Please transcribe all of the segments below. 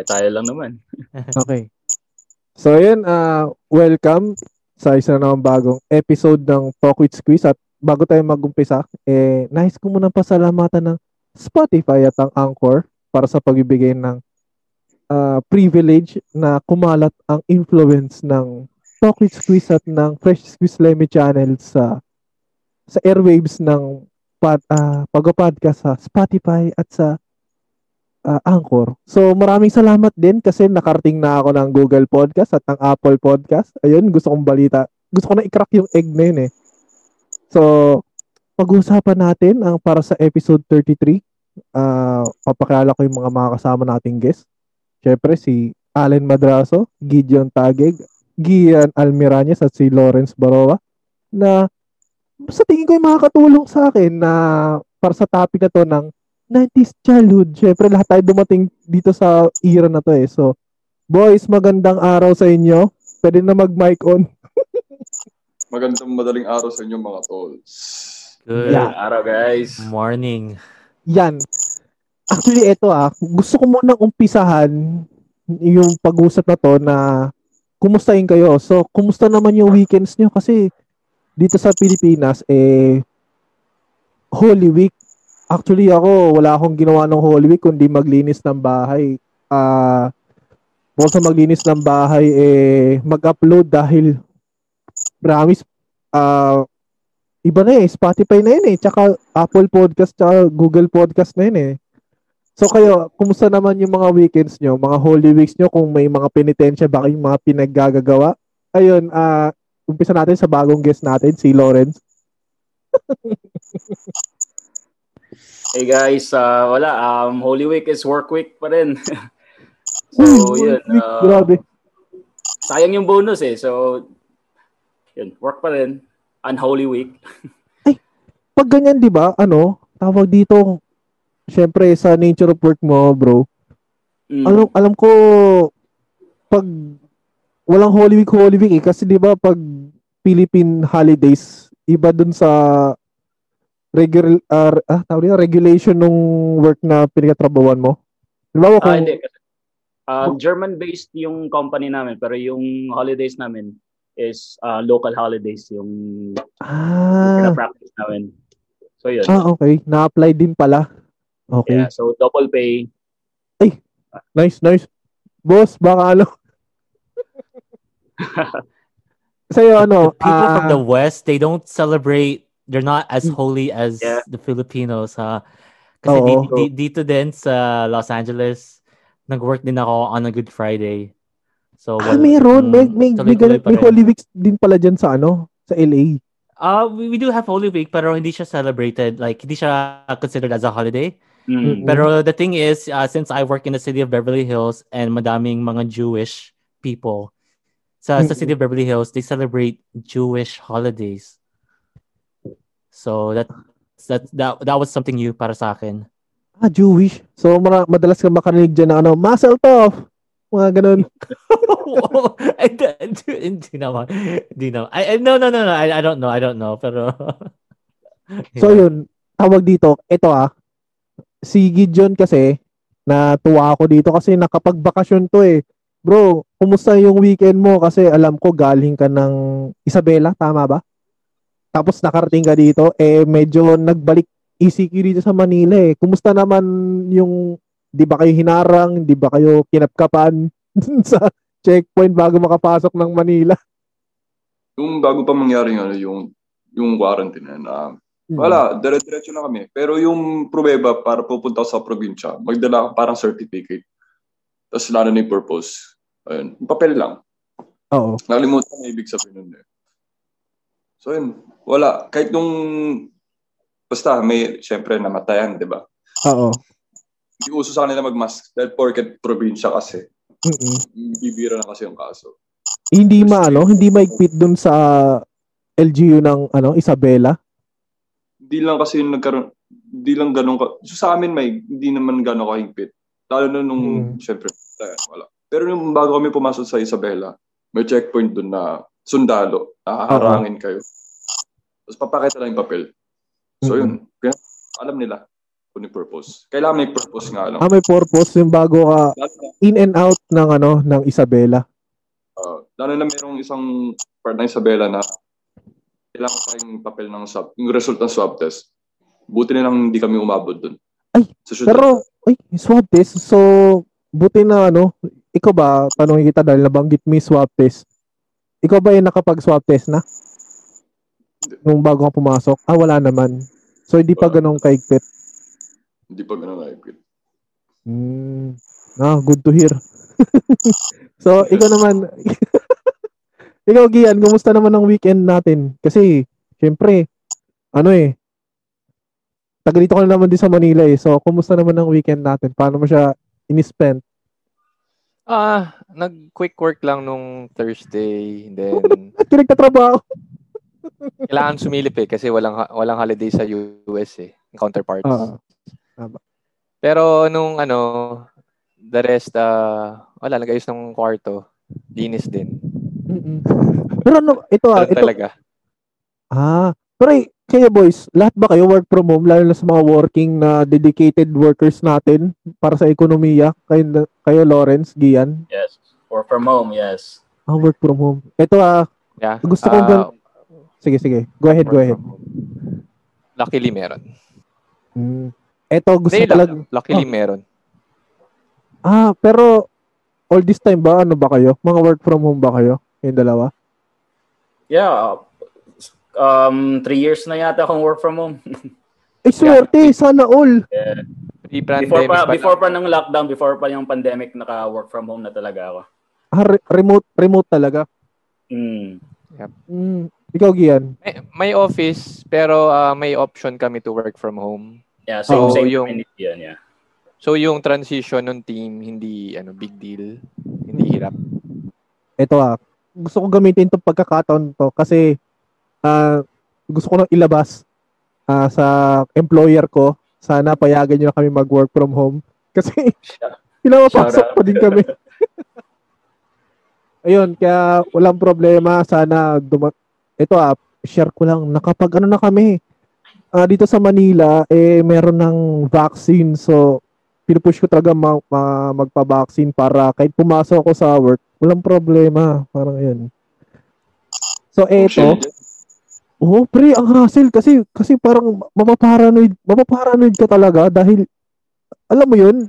Eh, tayo lang naman. Okay. So, yun, uh, welcome sa isa na namang bagong episode ng Talk with Squeeze. At bago tayo mag-umpisa, eh, nais ko muna pasalamatan ng Spotify at ang Anchor para sa pagbibigay ng uh, privilege na kumalat ang influence ng Talk with Squeeze at ng Fresh Squeeze Lemmy channel sa sa airwaves ng pod, uh, pag-podcast sa Spotify at sa uh, Anchor. So maraming salamat din kasi nakarating na ako ng Google Podcast at ng Apple Podcast. Ayun, gusto kong balita. Gusto ko na i-crack yung egg na yun eh. So, pag-uusapan natin ang para sa episode 33. Uh, papakilala ko yung mga makakasama nating guest. Siyempre si Allen Madraso, Gideon Tagig, Gian Almirañez at si Lawrence Baroa na sa tingin ko ay makakatulong sa akin na para sa topic na to ng 90s childhood. Siyempre, lahat tayo dumating dito sa era na to eh. So, boys, magandang araw sa inyo. Pwede na mag-mic on. magandang madaling araw sa inyo mga tolls. Good yeah. araw, guys. Morning. Yan. Actually, ito ah. Gusto ko munang umpisahan yung pag-usap na to na kumustahin kayo. So, kumusta naman yung weekends nyo? Kasi dito sa Pilipinas, eh, Holy Week Actually ako, wala akong ginawa ng Holy Week kundi maglinis ng bahay. Ah, uh, sa maglinis ng bahay eh mag-upload dahil promise ah uh, iba na eh, Spotify na yun eh, tsaka Apple Podcast, tsaka Google Podcast na yun eh. So kayo, kumusta naman yung mga weekends nyo, mga holy weeks nyo, kung may mga penitensya ba kayong mga pinaggagawa? Ayun, ah, uh, umpisa natin sa bagong guest natin, si Lawrence. Hey guys, uh, wala. Um, Holy Week is work week pa rin. so, yun. Uh, Grabe. Sayang yung bonus eh. So, yun. Work pa rin. Unholy Week. Ay, pag ganyan, di ba, ano, tawag dito, syempre, sa nature of work mo, bro, mm. alam, alam ko, pag walang Holy Week, Holy Week eh, kasi di ba, pag Philippine holidays, iba dun sa regular uh, ah, tawag nila, regulation nung work na pinagtatrabahuan mo? Diba kung... Ah, hindi. Uh, German-based yung company namin, pero yung holidays namin is uh, local holidays, yung, ah. yung practice namin. So, yun. Ah, okay. Na-apply din pala. Okay. Yeah, so double pay. Ay, nice, nice. Boss, baka ano? Sa'yo, ano? People uh, from the West, they don't celebrate they're not as mm. holy as yeah. the Filipinos ha. Kasi di, di, dito din sa Los Angeles, nag-work din ako on a Good Friday. So, ah, well, ah, meron. May, may, may, may, may Holy Week din pala dyan sa ano, sa LA. Uh, we, we do have Holy Week pero hindi siya celebrated. Like, hindi siya considered as a holiday. Mm-hmm. Pero the thing is, uh, since I work in the city of Beverly Hills and madaming mga Jewish people, sa, mm-hmm. sa city of Beverly Hills, they celebrate Jewish holidays. So that that that, that was something new para sa akin. Ah, Jewish. So mara- madalas ka makarinig diyan ng ano, muscle tough. Mga ganun. Hindi naman. Hindi naman. I, no, no, no, no. I, I don't know. I don't know. Pero... yeah. So yun, tawag dito, ito ah, si Gideon kasi, natuwa ako dito kasi nakapagbakasyon to eh. Bro, kumusta yung weekend mo? Kasi alam ko galing ka ng Isabela, tama ba? Tapos nakarating ka dito, eh medyo nagbalik ECQ dito sa Manila eh. Kumusta naman yung, di ba kayo hinarang, di ba kayo kinapkapan sa checkpoint bago makapasok ng Manila? Yung bago pa mangyari yung, ano, yung, yung quarantine na, hmm. wala, dire-diretso na kami. Pero yung pruweba para pupunta sa probinsya, magdala parang certificate. Tapos lalo na yung purpose. Ayun, papel lang. Oo. Nakalimutan na ibig sabihin nun eh. So yun, wala. Kahit nung, basta may, syempre, namatayan, di ba? Oo. Hindi uso sa kanila mag-mask dahil porket probinsya kasi. Mm-mm. Bibira na kasi yung kaso. Hindi ma, ano, hindi maigpit dun sa LGU ng, ano, Isabela? Hindi lang kasi yung nagkaroon, hindi lang ganun ka, so sa amin may, hindi naman ganun kahigpit. Lalo na nung, mm. syempre, wala. Pero nung bago kami pumasok sa Isabela, may checkpoint dun na sundalo, aharangin kayo. Tapos papakita lang yung papel. So mm-hmm. yun, alam nila. Kung may purpose. Kailangan may purpose nga lang. Ah, may purpose yung bago ka in and out ng ano, ng Isabela. Uh, lalo na mayroong isang part ng Isabela na kailangan pa yung papel ng swab, yung result ng swab test. Buti na lang hindi kami umabot dun. Ay, pero, ay, swab test. So, buti na ano, ikaw ba, tanongin kita dahil nabanggit mo swab test. Ikaw ba yung nakapag-swab test na? Nung bago ka pumasok? Ah, wala naman. So, hindi pa ganong kaigpit? Hindi pa ganun kaigpit. Hmm. Ah, good to hear. so, ikaw naman, ikaw, Gian, kumusta naman ang weekend natin? Kasi, syempre, ano eh, taga dito ka na naman din sa Manila eh. So, kumusta naman ang weekend natin? Paano mo siya in-spend? Ah, nag-quick work lang nung Thursday. Then, At nagtatrabaho. Kailangan sumilip eh kasi walang walang holiday sa US eh. Counterparts. Uh, Pero nung ano, the rest, uh, wala, nag-ayos ng kwarto. Linis din. Mm-mm. Pero ano, ito ah, ito. talaga. Ah, pero eh, kaya boys, lahat ba kayo work from home lalo na sa mga working na dedicated workers natin para sa ekonomiya? Kayo, kayo Lawrence, Gian? Yes. Work from home, yes. Ah, work from home. Ito ah, Yeah. gusto kong uh, Sige, sige. Go ahead, go ahead. Luckily meron. Mm. Ito gusto Hindi ko talaga. lang. Luckily Oh. meron. Ah, pero all this time ba ano ba kayo? Mga work from home ba kayo? Yung dalawa? Yeah. Um, three years na yata akong work from home. Eh, swerte, sana all. yeah. Before pa, pa before pa ng lockdown, before pa yung pandemic, naka-work from home na talaga ako. Ah, re- remote, remote talaga. Mm. Mm. Ikaw, Gian. May, may office, pero ah, may option kami to work from home. Yeah, same, So, same yung- yan, yeah. So yung transition ng team, hindi ano big deal. Hindi hirap. Ito ah, gusto ko gamitin itong pagkakataon to kasi ah, gusto ko nang ilabas ah, sa employer ko. Sana payagan nyo na kami mag-work from home. Kasi pinapapasok pa din kami. Ayun, kaya walang problema. Sana duma- ito ah, share ko lang. Nakapag ano na kami. Ah, dito sa Manila, eh, meron ng vaccine. So, pinupush ko talaga ma- ma- magpa-vaccine para kahit pumasok ako sa work, walang problema. Parang yun. So, eto. Oh, pre, ang hassle kasi kasi parang mapaparanoid, mapaparanoid ka talaga dahil alam mo yun,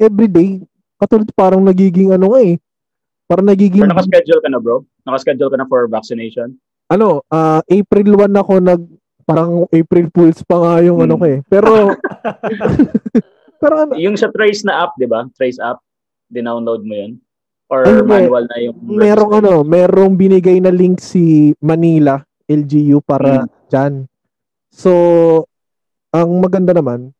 everyday katulad parang nagiging ano nga eh. Parang nagiging Pero naka-schedule ka na, bro? Naka-schedule ka na for vaccination? Ano, ah, April 1 ako nag parang April Fools pa nga yung Hmm. ano ko eh. Pero pero ano, Yung sa Trace na app, di ba? Trace app, dinownload mo yun? Or hindi. manual na yung... merong ano, merong binigay na link si Manila LGU para dyan. So, ang maganda naman,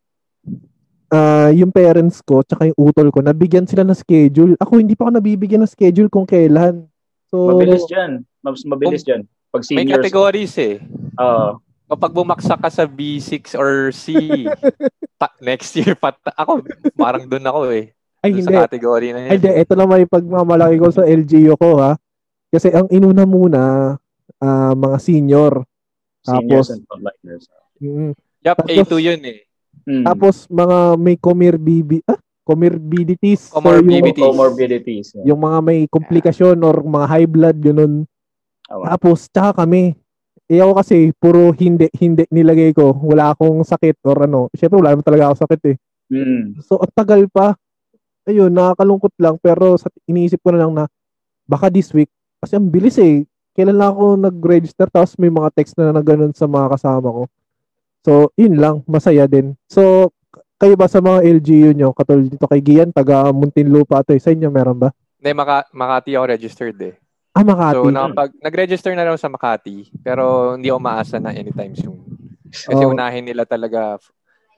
ah yung parents ko, tsaka yung utol ko, nabigyan sila ng schedule. Ako, hindi pa ako nabibigyan ng schedule kung kailan. So, Mabilis dyan. Mas mabilis dyan. Pag May seniors. categories eh. Oo. Kapag bumaksak ka sa B6 or C, ta- next year pa ako parang doon ako eh. ay, Dun hindi. sa category na Ay, yan. hindi. Ito na may pagmamalaki ko sa LGU ko, ha? Kasi ang inuna muna, ah, mga senior. Seniors Tapos, and frontliners. mm, Yup, tapos- A2 yun eh. Mm. tapos mga may comorbibi, ah, comorbidities. So, yung, Comorbidities. Comorbidities. Yeah. yung mga may komplikasyon or mga high blood, ganun. Oh, Tapos, tsaka kami. Eh ako kasi, puro hindi, hindi nilagay ko. Wala akong sakit or ano. Siyempre, wala naman talaga ako sakit eh. Mm. So, ang tagal pa. Ayun, nakakalungkot lang. Pero sa, iniisip ko na lang na, baka this week, kasi ang bilis eh. Kailan lang ako nag-register, tapos may mga text na na ganun sa mga kasama ko. So, yun lang. Masaya din. So, kayo ba sa mga LGU nyo, katulad dito kay Gian, taga Muntinlupa to eh. Sa inyo meron ba? Hindi, Maka- Makati ako registered eh. Ah, Makati. So, nakapag, nag-register na lang sa Makati, pero hindi ako maasa na anytime soon. Kasi Oh. unahin nila talaga f-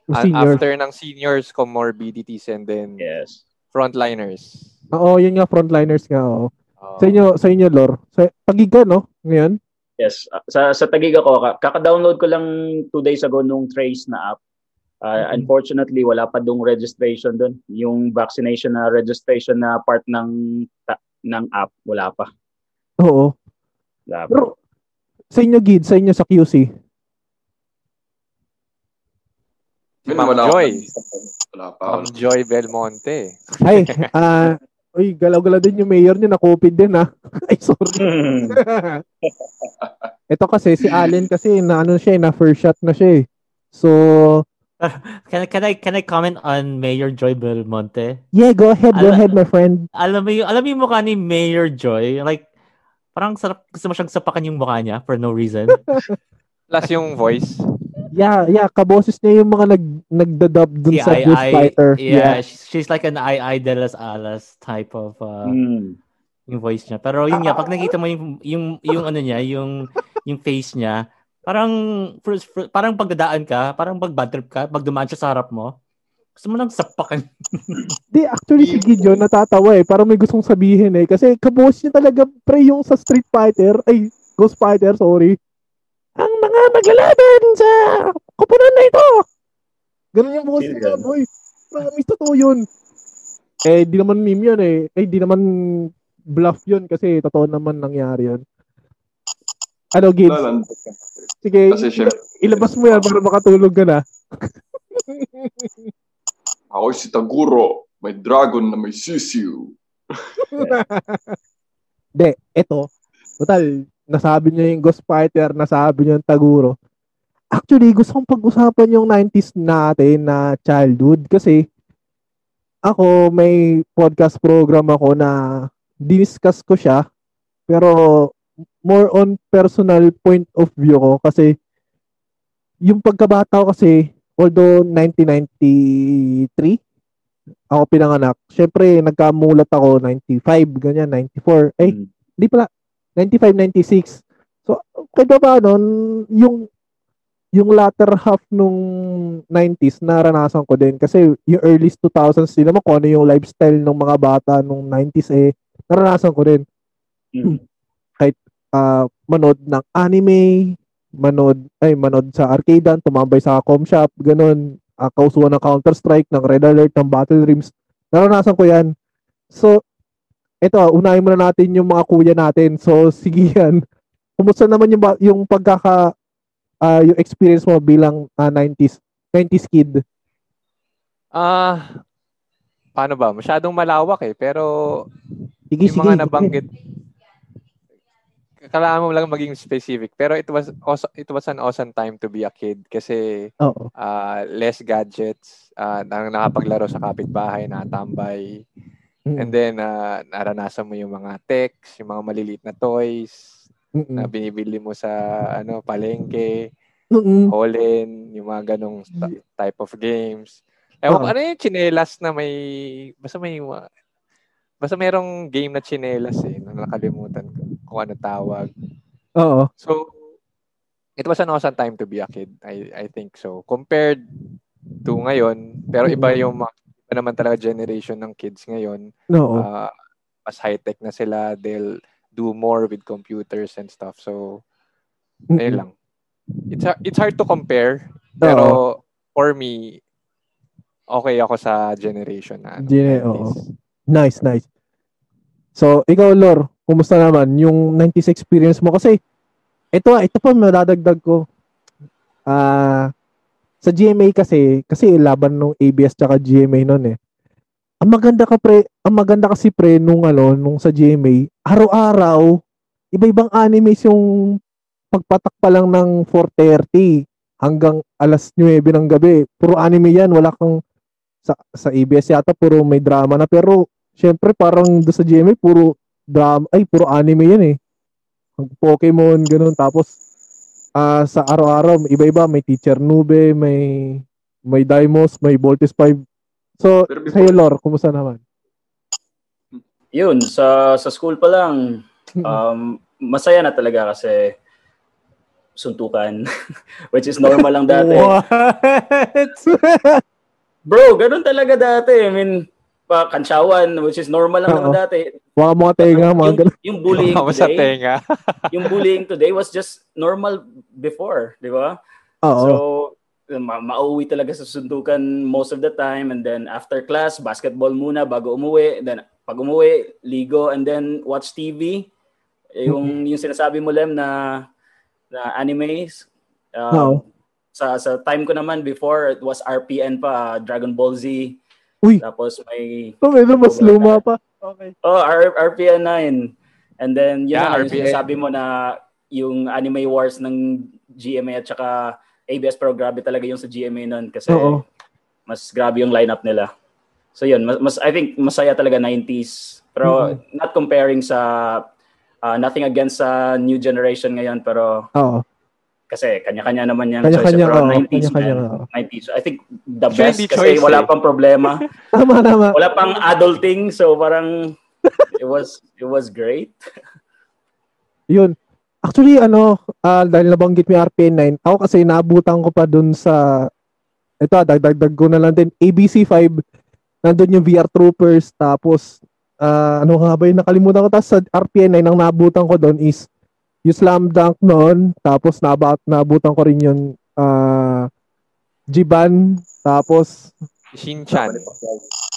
a- Senior. after ng seniors, comorbidities, and then Yes. frontliners. Oo, yun nga, frontliners nga. Oo. Oh. Sa inyo, sa inyo, Lor. Sa, tagig ka, no? Ngayon? Yes. Sa sa Taguig ako, ka- kaka-download ko lang two days ago nung Trace na app. Mhm. Unfortunately, wala pa dong registration doon. Yung vaccination na registration na part ng ta- ng app, wala pa. Oo. Pa. Pero, sa inyo, Gid, sa inyo sa QC, Si Ma'am Joy. Wala pa. Ma'am Joy Belmonte. Ay, ah, uh, uy, galaw-galaw din yung mayor niya, na-COVID din ha. Ay, sorry. Ito kasi, si Allen kasi, na ano siya, na first shot na siya eh. So, can, can I can I comment on Mayor Joy Belmonte? Yeah, go ahead, go Al- ahead, my friend. Alam mo yung alam mo yung mukha ni Mayor Joy, like parang sarap gusto mo siyang sapakan yung mukha niya for no reason. Plus yung voice. Yeah, yeah, kaboses niya yung mga nag nagdadub dun yeah, sa I, Ghost Fighter. Yeah, yeah. She's, she's like an I I de las alas type of uh, mm. yung voice niya. Pero yun nga, pag nakita mo yung yung yung ano niya, yung yung face niya, parang parang pagdadaan ka, parang pag bad trip ka, pag dumaan siya sa harap mo, gusto mo lang sapakan. Di, actually si Gideon natatawa eh. Parang may gustong sabihin eh. Kasi kabos niya talaga pre yung sa Street Fighter, ay Ghost Fighter, sorry ang mga maglalaban sa kupunan na ito. Ganun yung boses niya, boy. Promise, totoo yun. Eh, di naman meme yun eh. Eh, di naman bluff yun kasi totoo naman nangyari yun. Ano, Gibbs? Sige, kasi ilabas mo yan para makatulog ka na. Ako si Taguro. May dragon na may sisiu. De, eto. Total, nasabi niya yung Ghost Fighter, nasabi niya yung Taguro. Actually, gusto kong pag-usapan yung 90s natin na childhood kasi ako may podcast program ako na diniscuss ko siya pero more on personal point of view ko kasi yung pagkabata ko kasi although 1993 ako pinanganak syempre nagkamulat ako 95 ganyan 94 eh mm. hindi pala 95-96. So, kahit pa paano, yung yung latter half nung 90s, naranasan ko din. Kasi yung early 2000s, din naman kung ano yung lifestyle ng mga bata nung 90s, eh, naranasan ko din. Mm. Kahit uh, manood ng anime, manood, ay, manood sa arcade, tumambay sa com shop, ganun, uh, kausuhan ng Counter-Strike, ng Red Alert, ng Battle Rims. Naranasan ko yan. So, ito, unahin muna natin yung mga kuya natin. So, sige yan. Kumusta naman yung, yung pagkaka, uh, yung experience mo bilang uh, 90s, 90s kid? Ah, uh, paano ba? Masyadong malawak eh. Pero, sige, yung sige, mga nabanggit, kailangan mo lang maging specific. Pero it was also, it was an awesome time to be a kid kasi Oo. uh, less gadgets, uh, nang nakapaglaro sa kapitbahay, na tambay. Mm-hmm. And then, uh, naranasan mo yung mga techs, yung mga maliliit na toys mm-hmm. na binibili mo sa ano palengke, mm-hmm. Holland, yung mga ganong type of games. Ewan, uh-huh. ano yung chinelas na may, basta may, basta merong game na chinelas eh, na nakalimutan ko kung ano tawag. Oo. So, it was an awesome time to be a kid. I I think so. Compared to ngayon, pero iba yung iba naman talaga generation ng kids ngayon. No. Uh, mas high-tech na sila. They'll do more with computers and stuff. So, mm-hmm. ayun lang. It's, it's hard to compare. Pero, oo. for me, okay ako sa generation na. Ano, Gene- oo. Nice, nice. So, ikaw, Lor, kumusta naman yung 90s experience mo? Kasi, ito, ito pa madadagdag ko. Ah, uh, sa GMA kasi, kasi laban nung ABS tsaka GMA noon eh. Ang maganda ka pre, ang maganda kasi pre nung ano, nung sa GMA, araw-araw, iba-ibang animes yung pagpatak pa lang ng 4:30 hanggang alas 9 ng gabi. Puro anime yan, wala kang sa, sa ABS yata puro may drama na pero syempre parang do sa GMA puro drama ay puro anime yan eh. Pokemon ganun tapos uh, sa araw-araw, iba-iba, may Teacher Nube, may may Dimos, may Voltes 5. So, before, sa'yo, Lor, kumusta naman? Yun, sa sa school pa lang, um, masaya na talaga kasi suntukan, which is normal lang dati. What? Bro, ganun talaga dati. I mean, pa kansyawan, which is normal lang naman dati. Mga mga tenga, mga yung, ganun. Yung bullying today, sa tenga. yung bullying today was just normal before, di ba? Oo. So, ma- mauwi talaga sa sundukan most of the time and then after class, basketball muna bago umuwi. Then pag umuwi, ligo and then watch TV. Yung mm-hmm. yung sinasabi mo Lem na na animes. Um, Oo. sa sa time ko naman before it was RPN pa, Dragon Ball Z. Uy. Tapos may Oh, medyo mas luma pa. Okay. Oh, R- RPN 9. And then yun Yeah, RPN. sabi mo na yung Anime Wars ng GMA at saka ABS pero grabe talaga yung sa GMA nun kasi Oo. mas grabe yung lineup nila. So yun, mas, mas I think masaya talaga 90s. Pero not comparing sa uh, nothing against sa new generation ngayon pero Oo. Kasi kanya-kanya naman yan Kanya-kanya, pero oo. 90s Kanya-kanya, oo. 90s. I think the Actually, best kasi choice wala eh. pang problema. Tama, tama. wala pang adulting so parang it was it was great. Yun. Actually, ano, ah, dahil nabanggit mo RPN 9, ako kasi naabutan ko pa dun sa, ito, ah, dagdag ko na lang din, ABC5, nandun yung VR Troopers, tapos, ah, ano nga ba yung nakalimutan ko, tapos sa RPN 9, ang naabutan ko doon is, yung Slam Dunk noon, tapos naabot, naabutan ko rin yung, ah, Jiban, tapos, Shin-chan.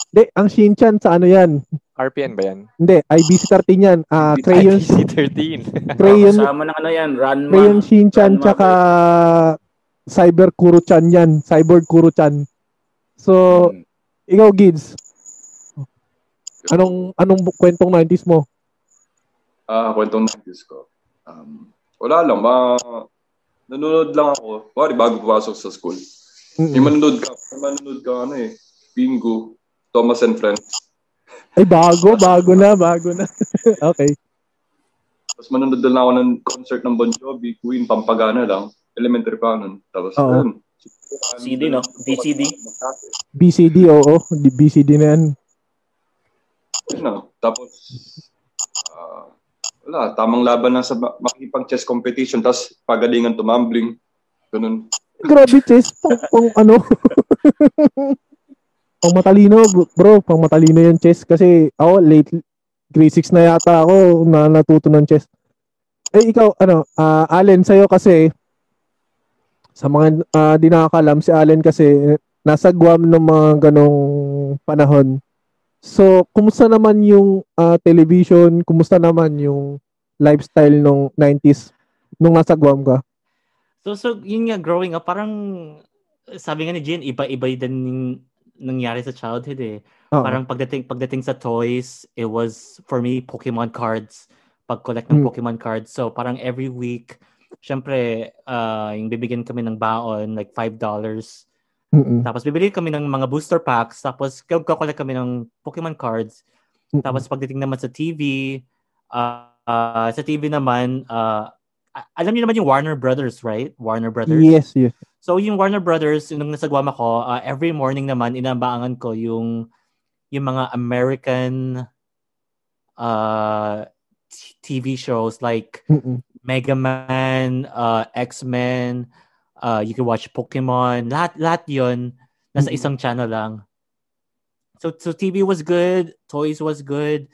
hindi, ang Shinchan sa ano yan? RPN ba yan? Hindi, IBC13 yan, ah, Crayon, IPC-13. Crayon, Kasama ng ano yan, Ranma. Crayon Shinchan Ranma tsaka Cyber Kuro-chan yan. Cyborg Kuro-chan. So, Hmm. ikaw, Gids. Anong anong kwentong 90s mo? Ah, kwentong 90s ko. Um, wala lang, ma nanonood lang ako. Pari bago pumasok sa school. May Mm-mm. manonood ka, may manonood ka ano eh. Bingo, Thomas and Friends. Ay, bago, bago na, bago na. okay. Tapos manonood din ako ng concert ng Bon Jovi, Queen, Pampagana lang. Elementary pa nun. Tapos, Oo. ayun. CD, no? BCD. BCD, oo. Di- BCD na yan. Yun na. Tapos, wala, tamang laban lang sa ma- makikipag chess competition, tapos pagalingan tumambling. Ganun. Grabe, chess. Pang, pang ano. pang matalino, bro. Pang matalino yung chess. Kasi ako, late, grade 6 na yata ako na natuto ng chess. Eh, ikaw, ano, ah, Allen, sa'yo kasi, sa mga ah, di nakakalam, si Allen kasi, nasa Guam ng mga ganong panahon. So, kumusta naman yung ah, television? Kumusta naman yung lifestyle nung 90s nung nasa Guam ka? So, so yun nga, growing up, parang sabi nga ni Jin, iba-iba din yung nangyari sa childhood eh. Oo. Parang pagdating pagdating sa toys, it was for me Pokemon cards, pag-collect ng Mm. Pokemon cards. So parang every week, syempre, uh, yung bibigyan kami ng baon, like $5. Mm-mm. Tapos bibili kami ng mga booster packs, tapos kakolect kami ng Pokemon cards. Mm-mm. Tapos pagdating naman sa TV, uh, uh, sa TV naman, uh, alam niyo naman yung Warner Brothers, right? Warner Brothers. Yes, yes. So yung Warner Brothers, nung nasa Guam ako, uh, every morning naman, inabangan ko yung yung mga American uh, t- TV shows like Mm-mm. Mega Man, uh, X-Men, uh, you can watch Pokemon, lahat, lahat yun, nasa Mm-mm. isang channel lang. So, so TV was good, toys was good,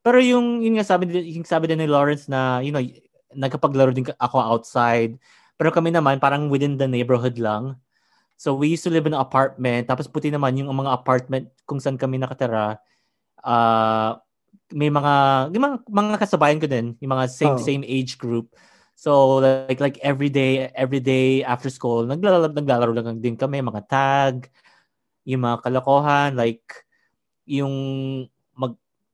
pero yung, yung nga sabi, din- yung sabi din ni Lawrence na, you know, nagkapaglaro din ako outside, pero kami naman, parang within the neighborhood lang. So, we used to live in an apartment, tapos puti naman yung mga apartment kung saan kami nakatira, uh, may mga, yung mga, mga kasabayan ko din, yung mga same Oo. same age group. So like like every day every day after school naglalaro naglalaro lang din kami mga tag, yung mga kalokohan like yung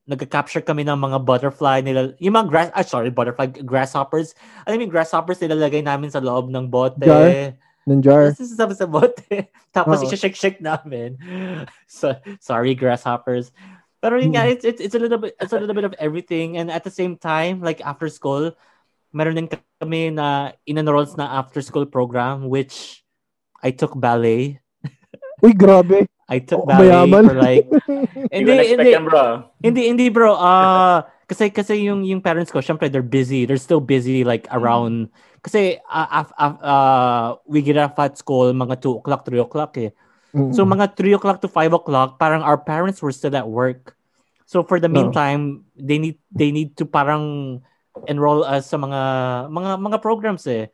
nagka-capture kami ng mga butterfly nila yung mga grass ah, sorry butterfly grasshoppers alam mo yung grasshoppers nilalagay namin sa loob ng bote Jar? Ng jar. Tapos sasabi sa bote. Tapos Oo. i-shake-shake namin. So, sorry, grasshoppers. Pero yun nga, Mm. it's, it's, it's a little bit it's a little bit of everything. And at the same time, like after school, meron din kami na in-enrolls na after school program, which I took ballet. Uy, grabe. I took Oh, ballet mayaman. for like... Hindi, hindi, bro. hindi, hindi bro. Ah, kasi kasi yung yung parents ko, syempre they're busy. They're still busy like around kasi uh, af, af- uh, we get off at school mga 2 o'clock, 3 o'clock eh. Mm-mm. So mga 3 o'clock to 5 o'clock, parang our parents were still at work. So for the No. meantime, they need they need to parang enroll us sa mga mga mga programs eh.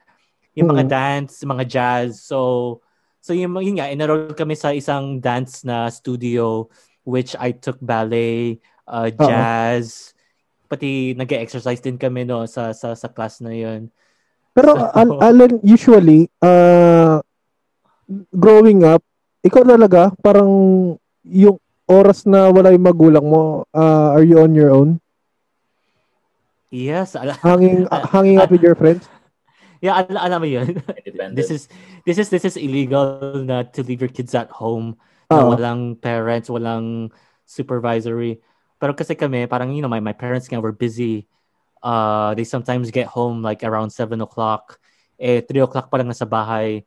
Yung mga Mm. dance, mga jazz. So so yung, yun nga, enroll kami sa isang dance na studio which I took ballet, uh, jazz, pati nag-exercise din kami no sa sa sa class na yun. Pero So- Al- Alan, usually, uh, growing up, ikaw talaga, parang yung oras na wala yung magulang mo, uh, are you on your own? Yes. hanging hanging out with your friends? Yeah, al- alam mo yun. this is this is this is illegal na to leave your kids at home. Na uh walang parents, walang supervisory. Pero kasi kami, parang, you know, my, my parents nga were busy. Uh, they sometimes get home like around 7 o'clock. Eh, 3 o'clock pa lang nasa bahay.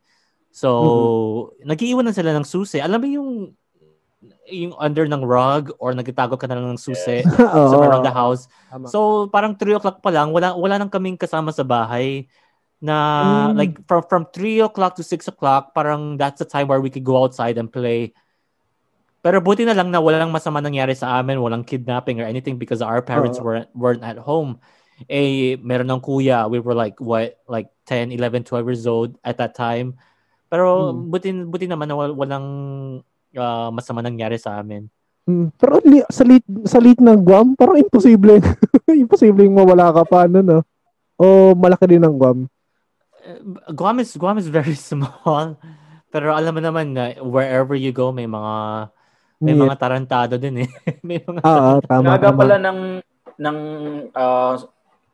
So, mm-hmm. nag-iiwan na sila ng susi. Alam mo yung yung under ng rug or nagtatago ka na lang ng susi yeah. so around the house. So, parang 3 o'clock pa lang, wala, wala nang kaming kasama sa bahay na mm. like from from 3 o'clock to 6 o'clock, parang that's the time where we could go outside and play. Pero buti na lang na walang masama nangyari sa amin, walang kidnapping or anything because our parents uh, weren't weren't at home. Eh meron ng kuya, we were like what like 10, 11, 12 years old at that time. Pero mm. buti buti naman na walang uh, masama nangyari sa amin. Mm, pero li- sa lit sa lit ng Guam, parang imposible. imposible mawala ka pa no, no? O malaki din ang Guam. Guam is Guam is very small. Pero alam mo naman na wherever you go may mga may yeah. mga tarantado din eh. may mga ah, tama, Aga pala ng ng uh,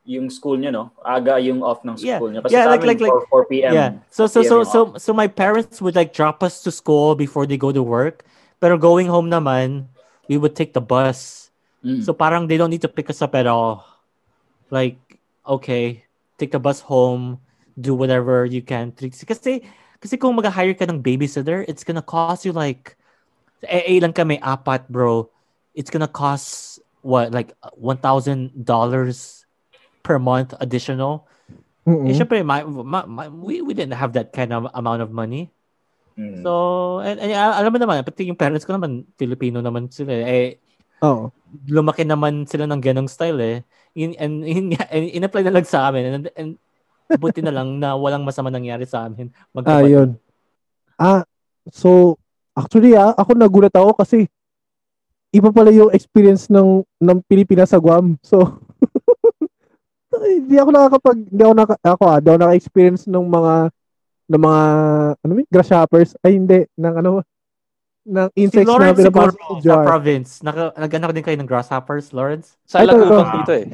yung school niya no. Aga yung off ng school yeah. niya kasi yeah, like, like, like, 4, 4 PM. Yeah. So so so so so my parents would like drop us to school before they go to work. Pero going home naman, we would take the bus. Mm. So parang they don't need to pick us up at all. Like okay, take the bus home do whatever you can. Kasi, kasi kung mag-hire ka ng babysitter, it's gonna cost you like, eh, eh lang kami, apat, bro. It's gonna cost, what, like, $1,000 per month additional. Mm-hmm. Eh, syempre, my, my, my, we, we didn't have that kind of amount of money. Mm. So, and, and, alam mo naman, pati yung parents ko naman, Filipino naman sila. Eh, oh. lumaki naman sila ng ganong style eh. In, and, in, in, in-apply na lang sa amin. And, and Buti na lang na walang masama nangyari sa amin. Ah, yun. Ah, so, actually ah, ako nagulat ako kasi iba pala yung experience ng ng Pilipinas sa Guam. So, hindi ako nakakapag hindi ako naka, ako ah, daw naka-experience ng mga ng mga ano may grasshoppers ay hindi ng ano ng insects si Lawrence na siguro sa province. Naka, nag din kayo ng grasshoppers, Lawrence? Sa Lagubang dito eh.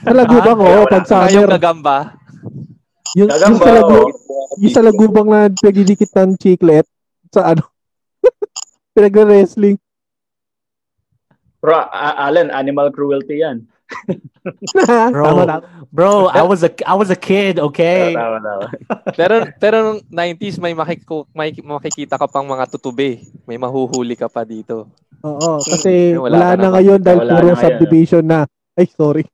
Sa Lagubang, oh, pag summer. Kayong gagamba. Yung, yung sa, lagu, yung sa lagubang na pagdidikit ng chiclet sa ano, pinag-wrestling. Bro, uh, Alan, animal cruelty yan. bro, bro, I was a I was a kid, okay? Tama, tama. pero pero nung 90s may, makiko, may makikita ka pang mga tutubi. May mahuhuli ka pa dito. Oo, kasi wala, wala na, na ngayon dahil puro subdivision na. Ay, sorry.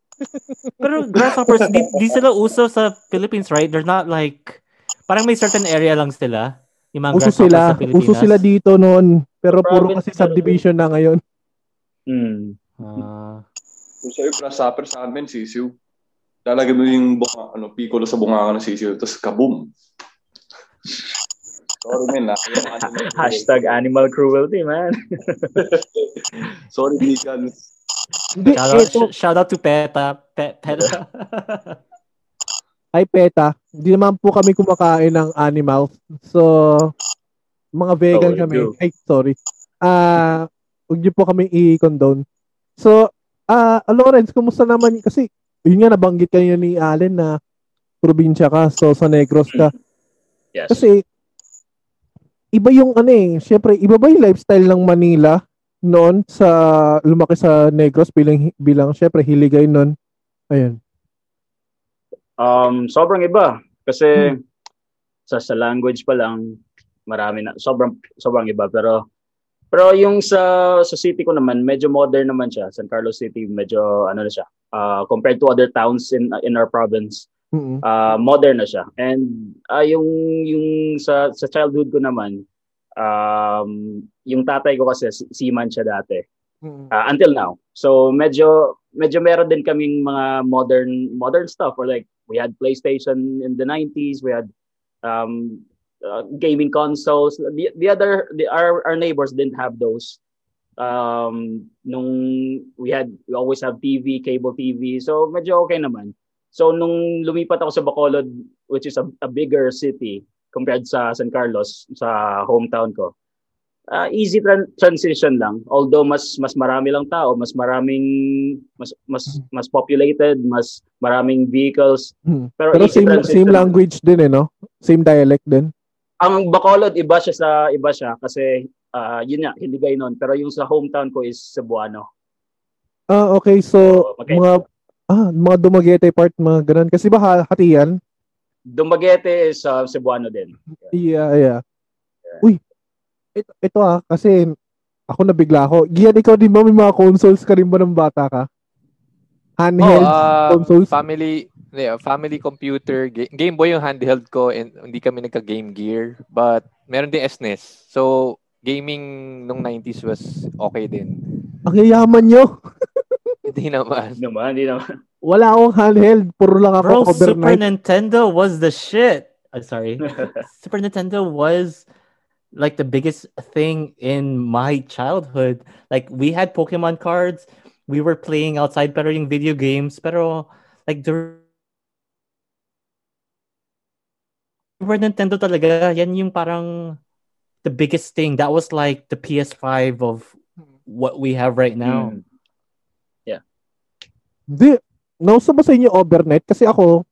Pero grasshoppers, di, di sila uso sa Philippines, right? They're not like, parang may certain area lang sila. Yung mga uso sila, sa Pilipinas. Uso sila dito noon. Pero puro kasi subdivision na ngayon. Hmm. Uh, Kung sa'yo, grasshopper sa amin, sisiw. Lalagyan mo yung bunga, ano, piccolo sa bunga ka ng sisiw, tapos kaboom. Sorry, man. Hashtag animal cruelty, man. Sorry, vegans. Hindi, shout, out, ito, shout out to Peta. Pe, Peta. Ay, Peta. Hindi naman po kami kumakain ng animal. So, mga vegan oh, kami. Do. Ay, sorry. Ah, uh, huwag niyo po kami i-condone. So, ah, uh, Lawrence, kumusta naman? Kasi, yun nga, nabanggit kayo ni Allen na probinsya ka. So, sa Negros ka. Yes. Kasi, iba yung ano eh, syempre, iba ba yung lifestyle ng Manila noon sa lumaki sa Negros bilang bilang syempre hiligay noon. Ayun. Um sobrang iba kasi hmm. sa sa language pa lang marami na sobrang sobrang iba pero pero yung sa sa city ko naman medyo modern naman siya. San Carlos City medyo ano na siya. Uh, compared to other towns in in our province. Mm-hmm. Uh, modern na siya. And uh, yung yung sa sa childhood ko naman um, yung tatay ko kasi seaman siya dati. Uh, until now. So medyo medyo meron din kaming mga modern modern stuff or like we had PlayStation in the 90s, we had um, uh, gaming consoles. The, the other the, our our neighbors didn't have those. Um nung we had we always have TV, cable TV. So medyo okay naman. So nung lumipat ako sa Bacolod which is a, a bigger city, compared sa San Carlos, sa hometown ko. Uh, easy tran- transition lang. Although mas mas marami lang tao, mas maraming mas mas mas populated, mas maraming vehicles. Hmm. Pero, Pero same same language din eh, no? Same dialect din. Ang Bacolod iba siya sa iba siya kasi uh, yun nga, Hiligay noon. Pero yung sa hometown ko is Cebuano. Ah, okay. So, so mga ah, mga Dumaguete part, mga ganun. Kasi ba hati yan? Dumaguete is uh, Cebuano din. Yeah, yeah. Uy, ito, ito ah, kasi ako nabigla ako. Gian, ikaw din ba may mga consoles ka rin ba ng bata ka? Handheld oh, uh, consoles? Family, yeah, family computer. Game Boy yung handheld ko and hindi kami nagka-game gear. But meron din SNES. So, gaming nung 90s was okay din. Ang yayaman nyo. hindi naman. Hindi naman, hindi naman. Wala akong handheld. Puro lang ako Bro, overnight. Super Nintendo was the shit. I'm sorry. Super Nintendo was like the biggest thing in my childhood. Like we had Pokemon cards. We were playing outside pero yung video games. Pero like the Super Nintendo talaga, yan yung parang the biggest thing. That was like the PS5 of what we have right now. Mm. Yeah. Nauso ba sa inyo overnight? Kasi ako,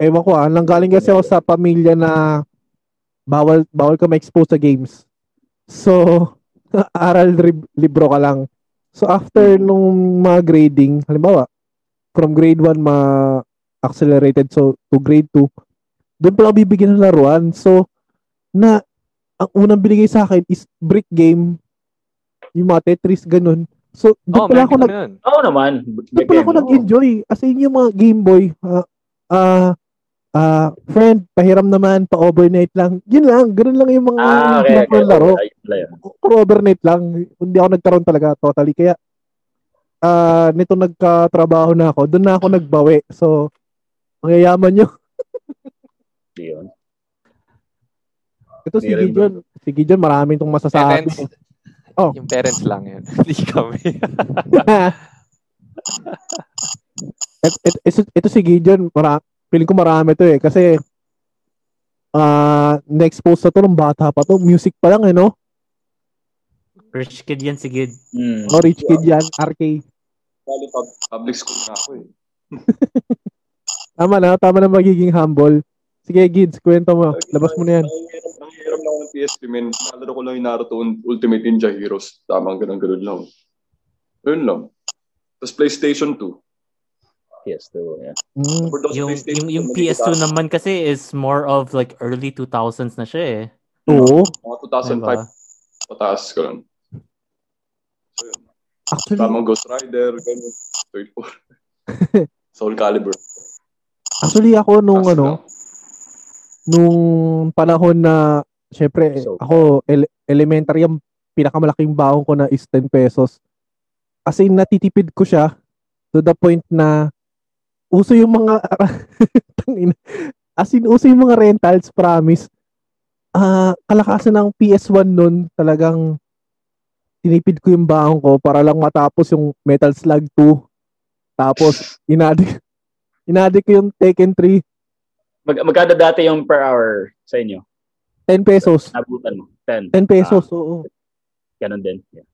ewan ko ah, nanggaling kasi ako sa pamilya na bawal bawal ka ma-expose sa games. So, aral libro ka lang. So, after nung mga grading, halimbawa, from grade 1 ma accelerated so to grade 2, doon pala bibigyan ng laruan. So, na ang unang binigay sa akin is brick game, yung mga Tetris, ganun. So, doon oh, pala ako nag... Oo oh, naman. Doon pala ako nag-enjoy. As in, yung mga Game Boy, ah, uh, uh, uh, friend, pahiram naman, pa-overnight lang. Yun lang, ganun lang yung mga ah, okay, okay, laro. Puro overnight lang. Hindi ako nagkaroon talaga totally. Kaya, uh, nito nagka-trabaho na ako, doon na ako nagbawi. So, ang yayaman nyo. Yun. Ito si Gideon. Si Gideon, maraming itong masasabi. Parents, Oh. Yung parents lang yun. Hindi kami. et, et, ito, ito si Gideon, para, feeling ko marami to eh. Kasi, uh, na-expose na to ng bata pa to. Music pa lang eh, no? Rich kid yan si Gid. Mm. Oh, rich kid yan. RK. Bali, public school na ako eh. tama na, tama na magiging humble. Sige, Gids, kwento mo. Labas mo na yan. Ng PSP, men. Nalaro ko lang yung Naruto Ultimate Ninja Heroes. Tamang ganun-ganun lang. Yun lang. Tapos PlayStation 2. PS2, yeah. Mm. Yung, yung, yung PS2 naman kasi is more of like early 2000s na siya eh. Oo. Mga 2005. Diba? Pataas ko lang. So, yun. Actually, Tamang Ghost Rider, ganun. Soul Calibur. Actually ako nung Kasi ano, lang nung panahon na syempre so, ako ele- elementary yung pinakamalaking baon ko na is 10 pesos. As in natitipid ko siya to the point na uso yung mga as in uso yung mga rentals promise. Ah, uh, kalakasan ng PS1 noon talagang tinipid ko yung baon ko para lang matapos yung Metal Slug 2. Tapos inadi inadi ko yung Tekken 3 Mag magkano dati yung per hour sa inyo? 10 pesos. Nabutan mo. 10. 10 pesos, ah, oo. Ganun din. Yeah.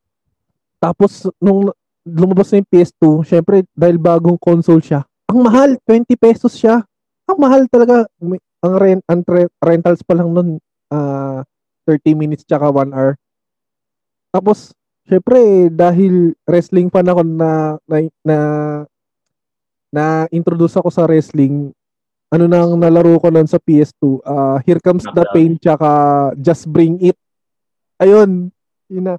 Tapos, nung lumabas na yung PS2, syempre, dahil bagong console siya, ang mahal, 20 pesos siya. Ang mahal talaga. Ang rent, ang rentals pa lang nun, uh, ah, 30 minutes tsaka 1 hour. Tapos, syempre, dahil wrestling fan ako na, na, na, na introduce ako sa wrestling, ano nang nalaro ko nun sa PS2, uh, ah, Here Comes the Pain tsaka Just Bring It. Ayun, yun na.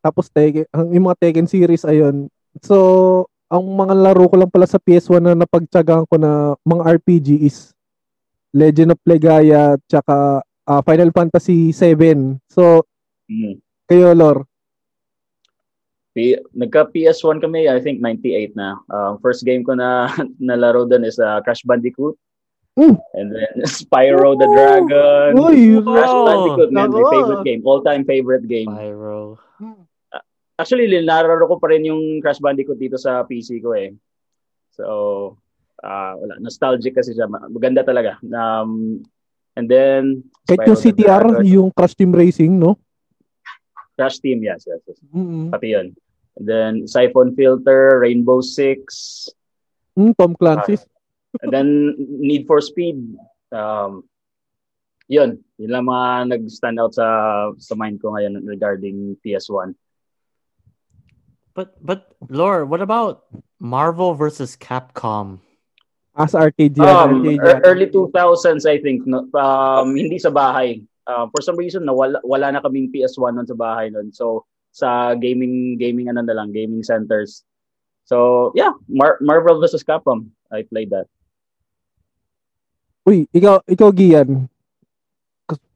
Tapos Tekken, ang yung mga Tekken series ayun. So, ang mga laro ko lang pala sa PS1 na napagtyagaan ko na mga RPG is Legend of Legaia tsaka uh, Final Fantasy 7. So, mm. kayo, Lor? P- nagka PS1 kami, I think 98 na. Uh, first game ko na nalaro doon is uh, Crash Bandicoot. Mm. And then Spyro the Dragon. Uy, Crash wow. Bandicoot, man, my favorite game. All-time favorite game. Spyro. Uh, actually, nalaro ko pa rin yung Crash Bandicoot dito sa PC ko eh. So, uh, wala, nostalgic kasi siya. Maganda talaga. Um, And then kahit yung CTR, yung Crash Team Racing, no? Crash Team, yes, yes. yes. Mm-hmm. Pati yun. And then Siphon Filter, Rainbow Six. Mm, Tom Clancy's. Uh, and then Need for Speed. Um, yun, yun lang mga nag-stand out sa sa mind ko ngayon regarding PS1. But but Lore, what about Marvel versus Capcom? As arcade yan. Um, arcade. Early 2000s, I think. No, um, hindi sa bahay. Uh, for some reason, nawala, wala na kaming PS1 nun sa bahay nun. So, sa gaming, gaming ano na lang, gaming centers. So, yeah, Mar- Marvel vs. Capcom. I played that. Uy, ikaw, ikaw Gian.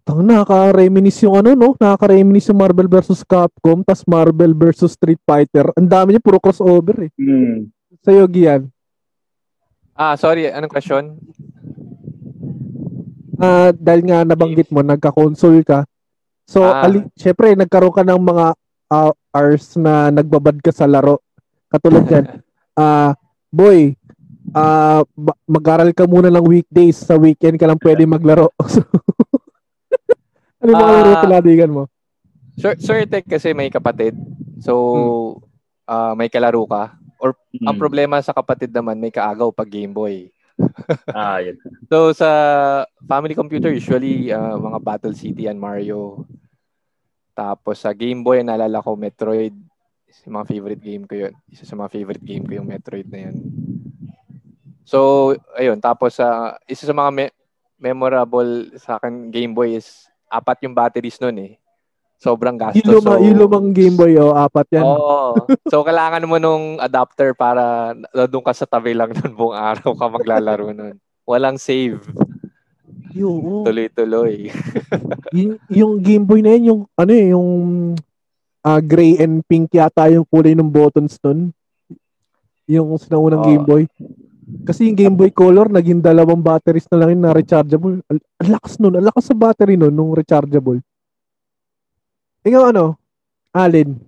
Tang nakaka-reminis yung ano, no? Nakaka-reminis yung Marvel vs. Capcom, tas Marvel vs. Street Fighter. Ang dami niya, puro crossover eh. Mm. Sa'yo, Gian. Ah, sorry, anong question? Uh, dahil nga nabanggit mo, nagka-console ka. So, ah. ali, syempre, nagkaroon ka ng mga uh, hours na nagbabad ka sa laro. Katulad yan. Ah, uh, boy, uh, mag-aral ka muna ng weekdays. Sa weekend ka lang pwede maglaro. ano yung mga uh, laro paladigan mo? Sure, sure, kasi may kapatid. So, hmm. uh, may kalaro ka. Or mm. ang problema sa kapatid naman, may kaagaw pag Game Boy. ah, yun. So sa family computer, usually uh, mga Battle City and Mario. Tapos sa Game Boy, naalala ko Metroid. Isa mga favorite game ko yun. Isa sa mga favorite game ko yung Metroid na yun. So, ayun. Tapos uh, isa sa mga me- memorable sa akin Game Boy is apat yung batteries nun eh sobrang gastos. Yung, luma, so, yung lumang Game Boy, oh, apat yan. Oo. so, kailangan mo nung adapter para doon ka sa tabi lang nun buong araw ka maglalaro nun. Walang save. Yo, Tuloy-tuloy. yung, yung Game Boy na yun, yung, ano eh, yung uh, gray and pink yata yung kulay ng buttons nun. Yung sinaunang oh. Game Boy. Kasi yung Game Boy Color, naging dalawang batteries na lang yun na rechargeable. Ang lakas nun. Ang lakas sa battery nun, nung rechargeable. Ikaw ano? Alin?